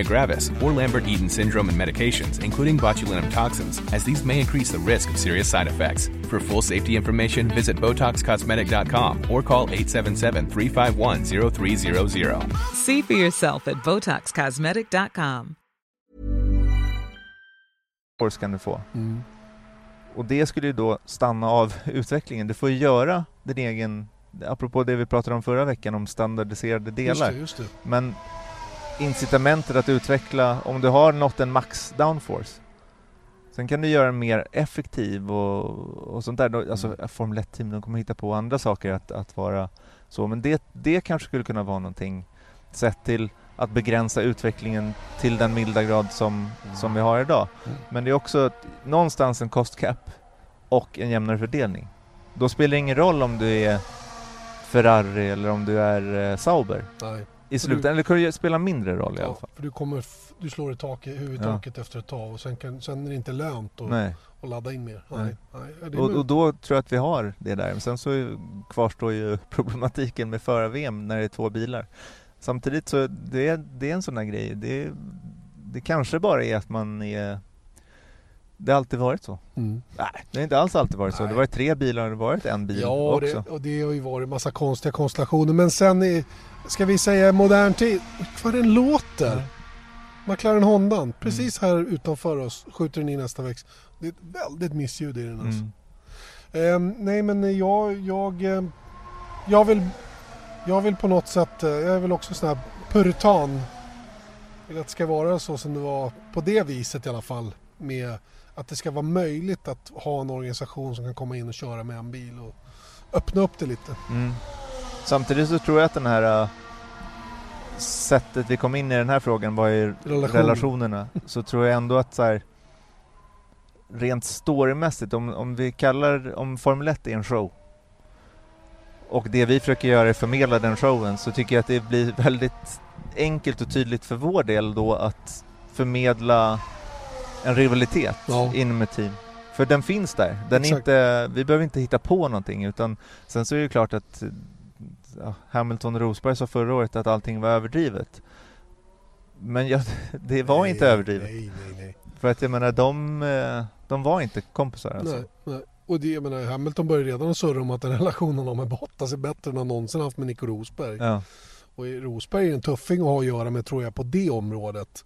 gravis, or Lambert-Eaton syndrome and medications, including botulinum toxins, as these may increase the risk of serious side effects. For full safety information, visit BotoxCosmetic.com or call 877-351-0300. See for yourself at BotoxCosmetic.com. kan du få. Mm. Och det skulle ju då stanna av utvecklingen. Du får göra din egen, apropå det vi pratade om förra veckan om standardiserade Just delar. det, just det. Men incitamentet att utveckla, om du har nått en max downforce Sen kan du göra den mer effektiv och, och sånt där. Alltså Mm. Formel 1-team, de kommer hitta på andra saker att, att vara så. Men det, det kanske skulle kunna vara någonting sett till att begränsa utvecklingen till den milda grad som, som vi har idag. Mm. Men det är också någonstans en cost cap och en jämnare fördelning. Då spelar det ingen roll om du är Ferrari eller om du är eh, Sauber Nej. I slutändan. Eller det kan ju spela mindre roll i alla Ja, fall. för du, kommer, du slår i taket, huvudtaket efter ett tag och sen, kan, sen är det inte lönt att, att ladda in mer. Nej. Nej. Ja, det Och, och då tror jag att vi har det där. Men sen så kvarstår ju problematiken med förar-VM när det är två bilar. Samtidigt så det är det är en sån här grej. Det, det kanske bara är att man är... Det har alltid varit så. Mm. Nej, det har inte alls alltid varit så. Det har varit tre bilar och det har varit en bil Ja, också. det, och det har ju varit massa konstiga konstellationer. Men sen i, ska vi säga modern tid, vad den låter. Ja. McLaren Hondan, precis Mm. här utanför oss, skjuter den i nästa växt. Det är ett väldigt missljud i den alltså. Mm. Ehm, nej men jag, jag, eh, jag vill, jag vill på något sätt, eh, jag är väl också sån här puritan. Vill att det ska vara så som det var på det viset i alla fall. Med att det ska vara möjligt att ha en organisation som kan komma in och köra med en bil och öppna upp det lite. Mm. Samtidigt så tror jag att den här äh, sättet vi kom in i den här frågan var i Relation. relationerna. Så tror jag ändå att så här, rent storymässigt, om, om vi kallar, om Formel 1 är en show och det vi försöker göra är förmedla den showen så tycker jag att det blir väldigt enkelt och tydligt för vår del då att förmedla en rivalitet Ja. inom ett team. För den finns där. Den är inte, vi behöver inte hitta på någonting utan sen så är det klart att ja, Hamilton och Rosberg sa förra året att allting var överdrivet. Men jag, det var Nej, inte överdrivet. Nej, nej. För att jag menar de, eh, de var inte kompisar alltså. Och det, jag menar, Hamilton börjar redan surra om att den relationen har med Bottas är bättre än han någonsin haft med Nico Rosberg. Ja. Och Rosberg är en tuffing att ha att göra med tror jag på det området.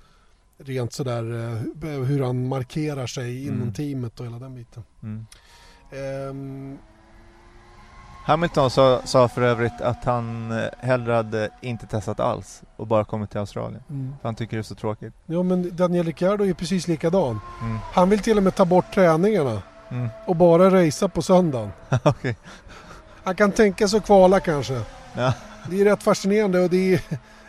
Rent sådär eh, hu- hur han markerar sig inom Mm. teamet och hela den biten. Mm. Ehm, Hamilton sa, sa för övrigt att han eh, hellre hade inte testat alls och bara kommit till Australien. mm. För han tycker det är så tråkigt. Ja men Daniel Ricciardo är ju precis likadan. Mm. Han vill till och med ta bort träningarna Mm. och bara racea på söndagen. Okej. Han kan tänka sig att kvala kanske. Ja. Det är rätt fascinerande och det är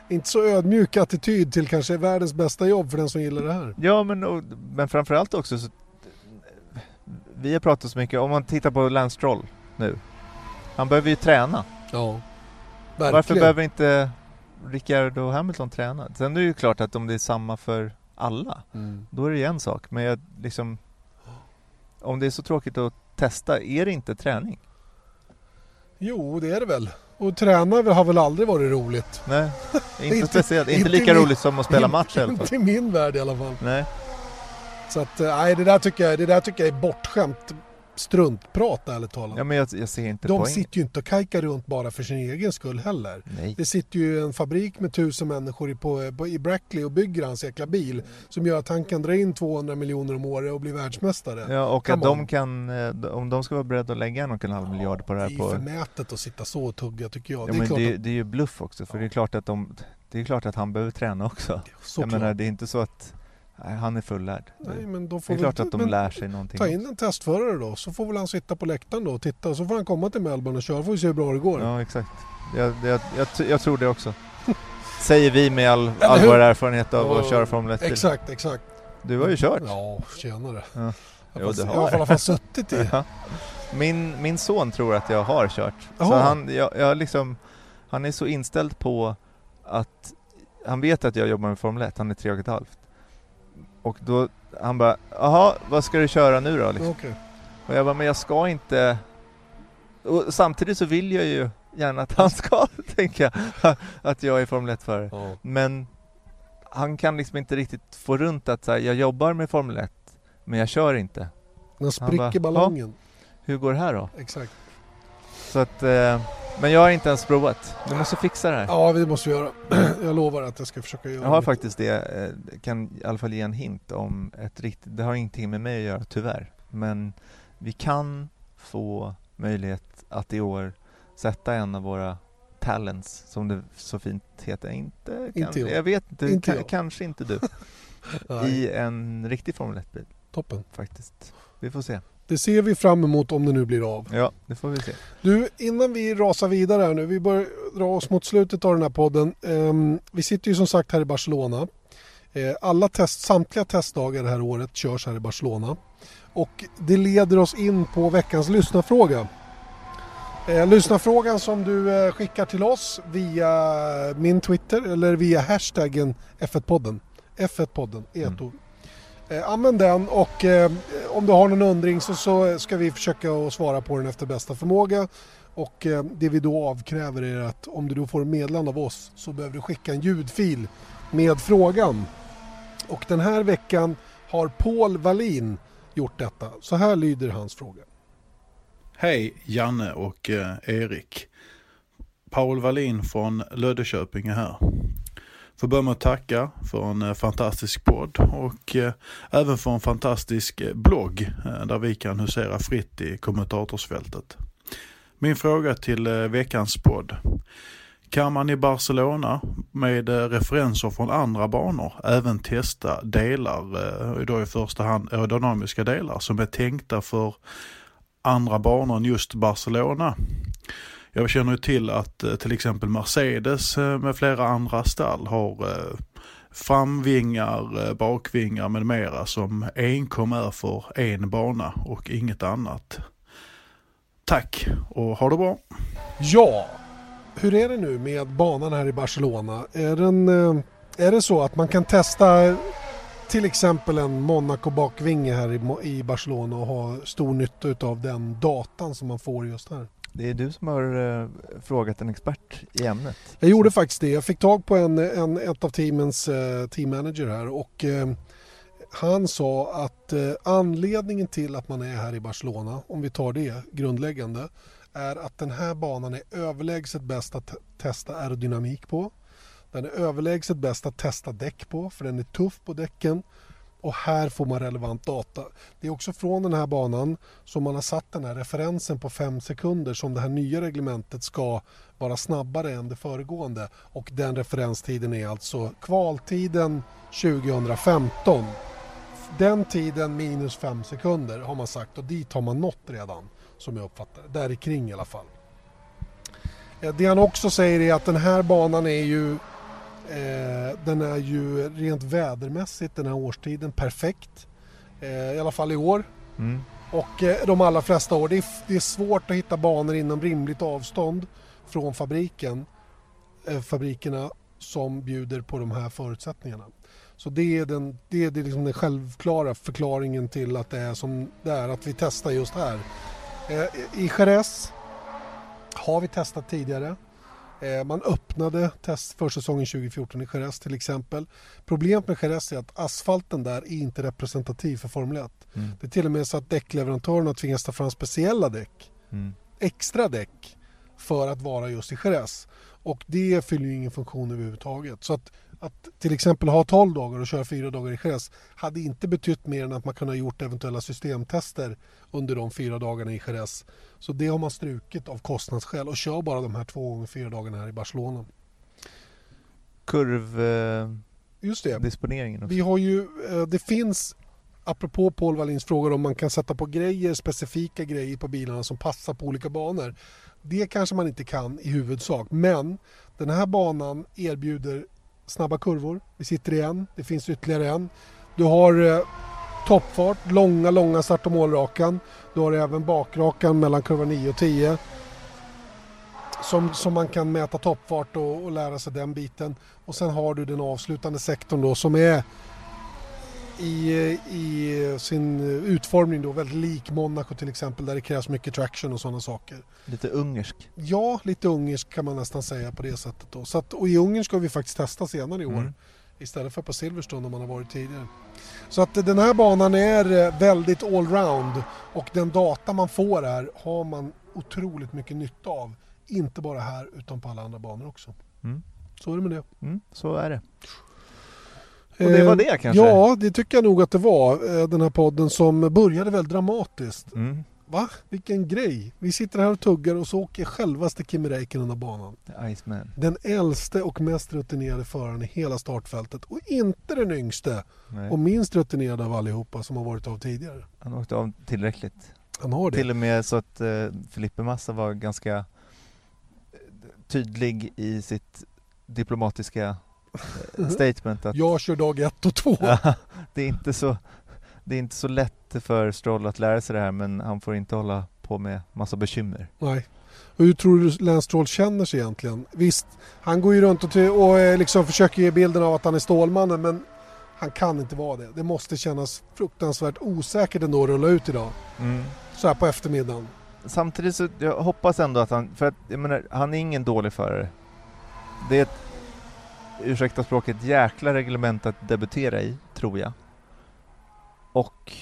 inte så ödmjuk attityd till kanske världens bästa jobb för den som gillar det här. Ja men, och, men framförallt också så, Vi har pratat så mycket, om man tittar på Lance Stroll nu. Han behöver ju träna. Ja, Varför verkligen. behöver inte Ricciardo och Hamilton träna? Sen är det ju klart att om det är samma för alla, Mm. då är det ju en sak. Men jag liksom... Om det är så tråkigt att testa, är det inte träning? Jo, det är det väl. Och träna har väl aldrig varit roligt. Nej, inte, Inte- speciellt. Inte inte lika min- roligt som att spela match i alla fall. Inte i min värld i alla fall. Nej. Så att, eh, nej det där tycker jag, det där tycker jag är bortskämt struntprat ärligt talat. Ja, men jag, jag ser inte De poäng. sitter ju inte och kajkar runt bara för sin egen skull heller. Nej. Det sitter ju en fabrik med tusen människor i, på, på, i Brackley och bygger hans jäkla bil som gör att han kan dra in 200 miljoner om året och bli världsmästare. Ja, och Come att de kan, eh, om de ska vara beredda att lägga en och en halv miljard på det Det här är på... förmätet att sitta så och tugga tycker jag. Ja, det är men klart det, att, det är ju bluff också, för det är klart att de... Det är klart att han behöver träna också. Jag menar, det är inte så att... Nej, han är fullärd. Nej, men då det får är vi- klart att de lär sig någonting. Ta in en testförare då, så får väl han sitta på läktaren då och titta. Så får han komma till Melbourne och köra, får vi se hur bra det går. Ja, exakt. Jag, jag, jag, jag tror det också. Säger vi med all, all vår erfarenhet av att Ja, köra Formel 1 -bil. Exakt, exakt. Du har ju kört. Ja, tjenare. Ja. Jag Jo, har du jag har. har i alla fall suttit i. Ja. Min, min son tror att jag har kört. Så han, jag, jag liksom, han är så inställd på att han vet att jag jobbar med Formel 1, han är tre och ett halvt. Och då, han bara, jaha, vad ska du köra nu då? Liksom. Okej. Och jag bara, men jag ska inte... Och samtidigt så vill jag ju gärna att han ska tänka att jag är Formel 1-förare. Ja. Men han kan liksom inte riktigt få runt att så här, jag jobbar med Formel 1, men jag kör inte. Den spricker bara, ballongen. Hur går det här då? Exakt. Så att, eh, men jag har inte ens provat. Du måste fixa det här. Ja, vi måste göra. Jag lovar att jag ska försöka göra Jag har det. faktiskt det, eh, kan i alla fall ge en hint om ett riktigt, det har ingenting med mig att göra tyvärr. Men vi kan få möjlighet att i år sätta en av våra talents, som det så fint heter. Inte, Inte jag. jag vet inte, Inte ka- jag. kanske inte du. I en riktig Formel 1-bil. Toppen. faktiskt. Vi får se. Det ser vi fram emot om det nu blir av. Ja, det får vi se. Du, innan vi rasar vidare här nu, vi börjar dra oss mot slutet av den här podden. Ehm, vi sitter ju som sagt här i Barcelona. Eh, alla test, samtliga testdagar det här året körs här i Barcelona. Och det leder oss in på veckans lyssnarfråga. Eh, lyssnarfrågan som du eh, skickar till oss via min Twitter eller via hashtaggen F1-podden. F1-podden är ett ord. Eh, använd den och eh, om du har någon undring så, så ska vi försöka att svara på den efter bästa förmåga. Och eh, det vi då avkräver är att om du då får en meddelande av oss så behöver du skicka en ljudfil med frågan. Och den här veckan har Paul Wallin gjort detta. Så här lyder hans fråga. Hej Janne och eh, Erik. Paul Wallin från Löddeköping är här. Får börja med att tacka för en eh, fantastisk podd och eh, även för en fantastisk eh, blogg där vi kan husera fritt i kommentatorsfältet. Min fråga till veckans podd. Kan man i Barcelona med referenser från andra banor även testa delar, då i första hand aerodynamiska delar som är tänkta för andra banor än just Barcelona. Jag känner ju till att eh, till exempel Mercedes eh, med flera andra stall har eh, framvingar, bakvingar med mera som enkom är för en bana och inget annat. Tack och ha det bra! Ja, hur är det nu med banan här i Barcelona? Är, den, är det så att man kan testa till exempel en Monaco bakvinge här i Barcelona och ha stor nytta av den datan som man får just här? Det är du som har eh, frågat en expert i ämnet. Jag gjorde faktiskt det. Jag fick tag på en, en, ett av teamens eh, teammanager här och eh, han sa att anledningen till att man är här i Barcelona, om vi tar det grundläggande, är att den här banan är överlägset bäst att te- testa aerodynamik på. Den är överlägset bäst att testa däck på, för den är tuff på däcken. Och här får man relevant data. Det är också från den här banan som man har satt den här referensen på 5 sekunder som det här nya reglementet ska vara snabbare än det föregående. Och den referenstiden är alltså kvaltiden 2015. Den tiden minus 5 sekunder har man sagt och dit har man nått redan som jag uppfattar det. Där i kring i alla fall. Eh, det han också säger är att den här banan är ju eh, den är ju rent vädermässigt den här årstiden perfekt. Eh, I alla fall i år. Mm. Och eh, de allra flesta år. Det är, det är svårt att hitta banor inom rimligt avstånd från fabriken. Fabrikerna som bjuder på de här förutsättningarna. Så det är, den, det är liksom den självklara förklaringen till att det är som det är, att vi testar just här. I Jerez har vi testat tidigare. Eh, Man öppnade test försäsongen 2014 i Jerez till exempel. Problemet med Jerez är att asfalten där är inte representativ för Formel 1. Mm. Det är till och med så att däckleverantörerna tvingas ta fram speciella däck, Mm. extra däck, för att vara just i Jerez. Och det fyller ju ingen funktion överhuvudtaget. Så att, att till exempel ha 12 dagar och köra 4 dagar i Jerez hade inte betytt mer än att man kunde ha gjort eventuella systemtester under de fyra dagarna i Jerez. Så det har man strukit av kostnadsskäl och kör bara de här två gånger fyra dagarna här i Barcelona. Just det. Kurvdisponeringen också. Vi har ju, eh, det finns, apropå Paul Wallins frågor om man kan sätta på grejer, specifika grejer på bilarna som passar på olika banor. Det kanske man inte kan i huvudsak, men den här banan erbjuder snabba kurvor. Vi sitter i en, det finns ytterligare en. Du har eh, toppfart, långa, långa start och målrakan. Du har även bakrakan mellan kurva 9 och 10. Som, som man kan mäta toppfart och, och lära sig den biten. Och sen har du den avslutande sektorn då som är i, i sin utformning då väldigt lik Monaco till exempel där det krävs mycket traction och sådana saker. Lite ungersk. Ja, lite ungersk kan man nästan säga på det sättet. Då. Så att, och i Ungern ska vi faktiskt testa senare i år. Mm. Istället för på Silverstone där man har varit tidigare. Så att den här banan är eh, väldigt allround och den data man får här har man otroligt mycket nytta av. Inte bara här utan på alla andra banor också. Mm. Så är det med det. Mm, så är det. Och det var det kanske? Ja, det tycker jag nog att det var. eh, Den här podden som började väldigt dramatiskt. Mm. Va? Vilken grej! Vi sitter här och tuggar och så åker självaste Kimi Räikkönen av banan. Iceman. Den äldste och mest rutinerade föraren i hela startfältet och inte den yngste Nej. och minst rutinerad av allihopa som har varit av tidigare. Han åkte av tillräckligt. Han har det. Till och med så att eh, Felipe Massa var ganska eh, tydlig i sitt diplomatiska eh, statement att Jag kör dag ett och två. Det, är inte så, det är inte så lätt för Stroll att lära sig det här men han får inte hålla på med massa bekymmer. Nej. Och hur tror du Lance Stroll känner sig egentligen? Visst, han går ju runt och, och eh, liksom försöker ge bilden av att han är Stålmannen men han kan inte vara det. Det måste kännas fruktansvärt osäkert ändå att rulla ut idag. Så här på eftermiddagen. Samtidigt så jag hoppas ändå att han, för att jag menar, han är ingen dålig förare. Det är ett, ursäkta språket, jäkla reglement att debutera i, tror jag. Och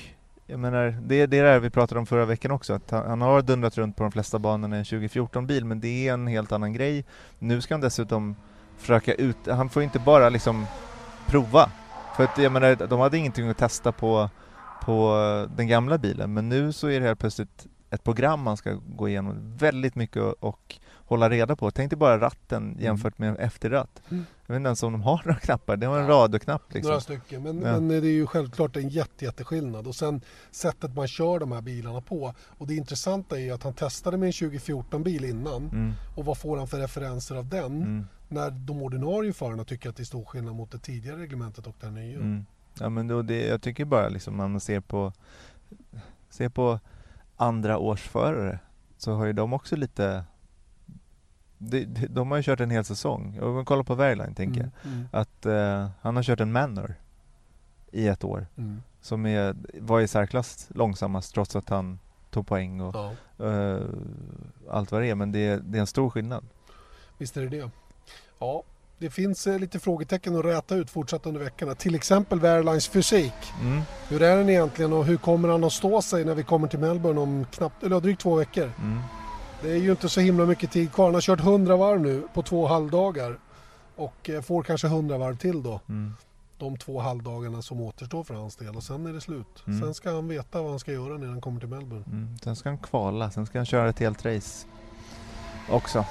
jag menar, det är det där vi pratade om förra veckan också, att han, han har dundrat runt på de flesta banorna i en 2014-bil, men det är en helt annan grej. Nu ska han dessutom försöka ut, han får inte bara liksom prova. För att jag menar, de hade ingenting att testa på, på den gamla bilen, men nu så är det helt plötsligt ett program man ska gå igenom väldigt mycket och, och hålla reda på. Tänk dig bara ratten jämfört med en efterratt. Mm. Jag vet inte ens om de har några knappar, det har en radioknapp liksom. Några stycken. Men, Ja. men det är ju självklart en jätte, jätteskillnad. Och sen sättet man kör de här bilarna på. Och det intressanta är ju att han testade med en 2014-bil innan. Mm. Och vad får han för referenser av den? Mm. När de ordinarie förarna tycker att det är stor skillnad mot det tidigare reglementet och det nya. Mm. Ja men då det, jag tycker bara liksom man ser på ser på andra årsförare så har ju de också lite de, de, de har ju kört en hel säsong. Om man kollar på Verline tänker Mm, jag mm. att eh, han har kört en Manor i ett år Mm. som är, var i särklass långsammast trots att han tog poäng och Ja. eh, allt vad det är men det, det är en stor skillnad. Visst är det det. Ja, det finns eh, lite frågetecken att räta ut fortsatt under veckorna. Till exempel Verlines fysik. Mm. Hur är den egentligen och hur kommer han att stå sig när vi kommer till Melbourne om knappt, eller drygt två veckor? Mm. Det är ju inte så himla mycket tid kvar. Han har kört 100 varv nu på två halvdagar. Och eh, får kanske 100 varv till då. Mm. De två halvdagarna som återstår för hans del. Och sen är det slut. Mm. Sen ska han veta vad han ska göra när han kommer till Melbourne. Mm. Sen ska han kvala, sen ska han köra ett helt race också.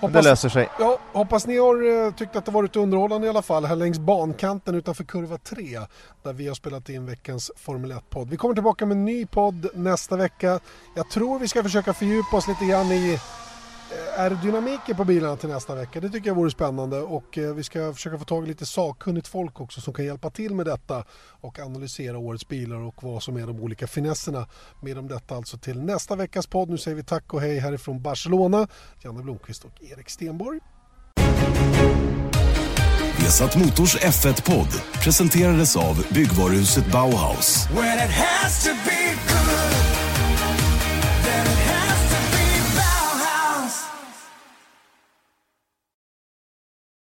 Men Hoppas- det löser sig. Ja, hoppas ni har eh, tyckt att det varit underhållande i alla fall här längs bankanten utanför kurva 3 där vi har spelat in veckans Formel 1-podd. Vi kommer tillbaka med en ny podd nästa vecka. Jag tror vi ska försöka fördjupa oss lite grann i eh, aerodynamiken på bilarna till nästa vecka. Det tycker jag vore spännande och eh, vi ska försöka få tag i lite sakkunnigt folk också som kan hjälpa till med detta och analysera årets bilar och vad som är de olika finesserna. Mer om detta alltså till nästa veckas podd. Nu säger vi tack och hej härifrån Barcelona. Janne Blomqvist och Erik Stenborg. Vesat Motors F1-podd presenterades av byggvaruhuset Bauhaus.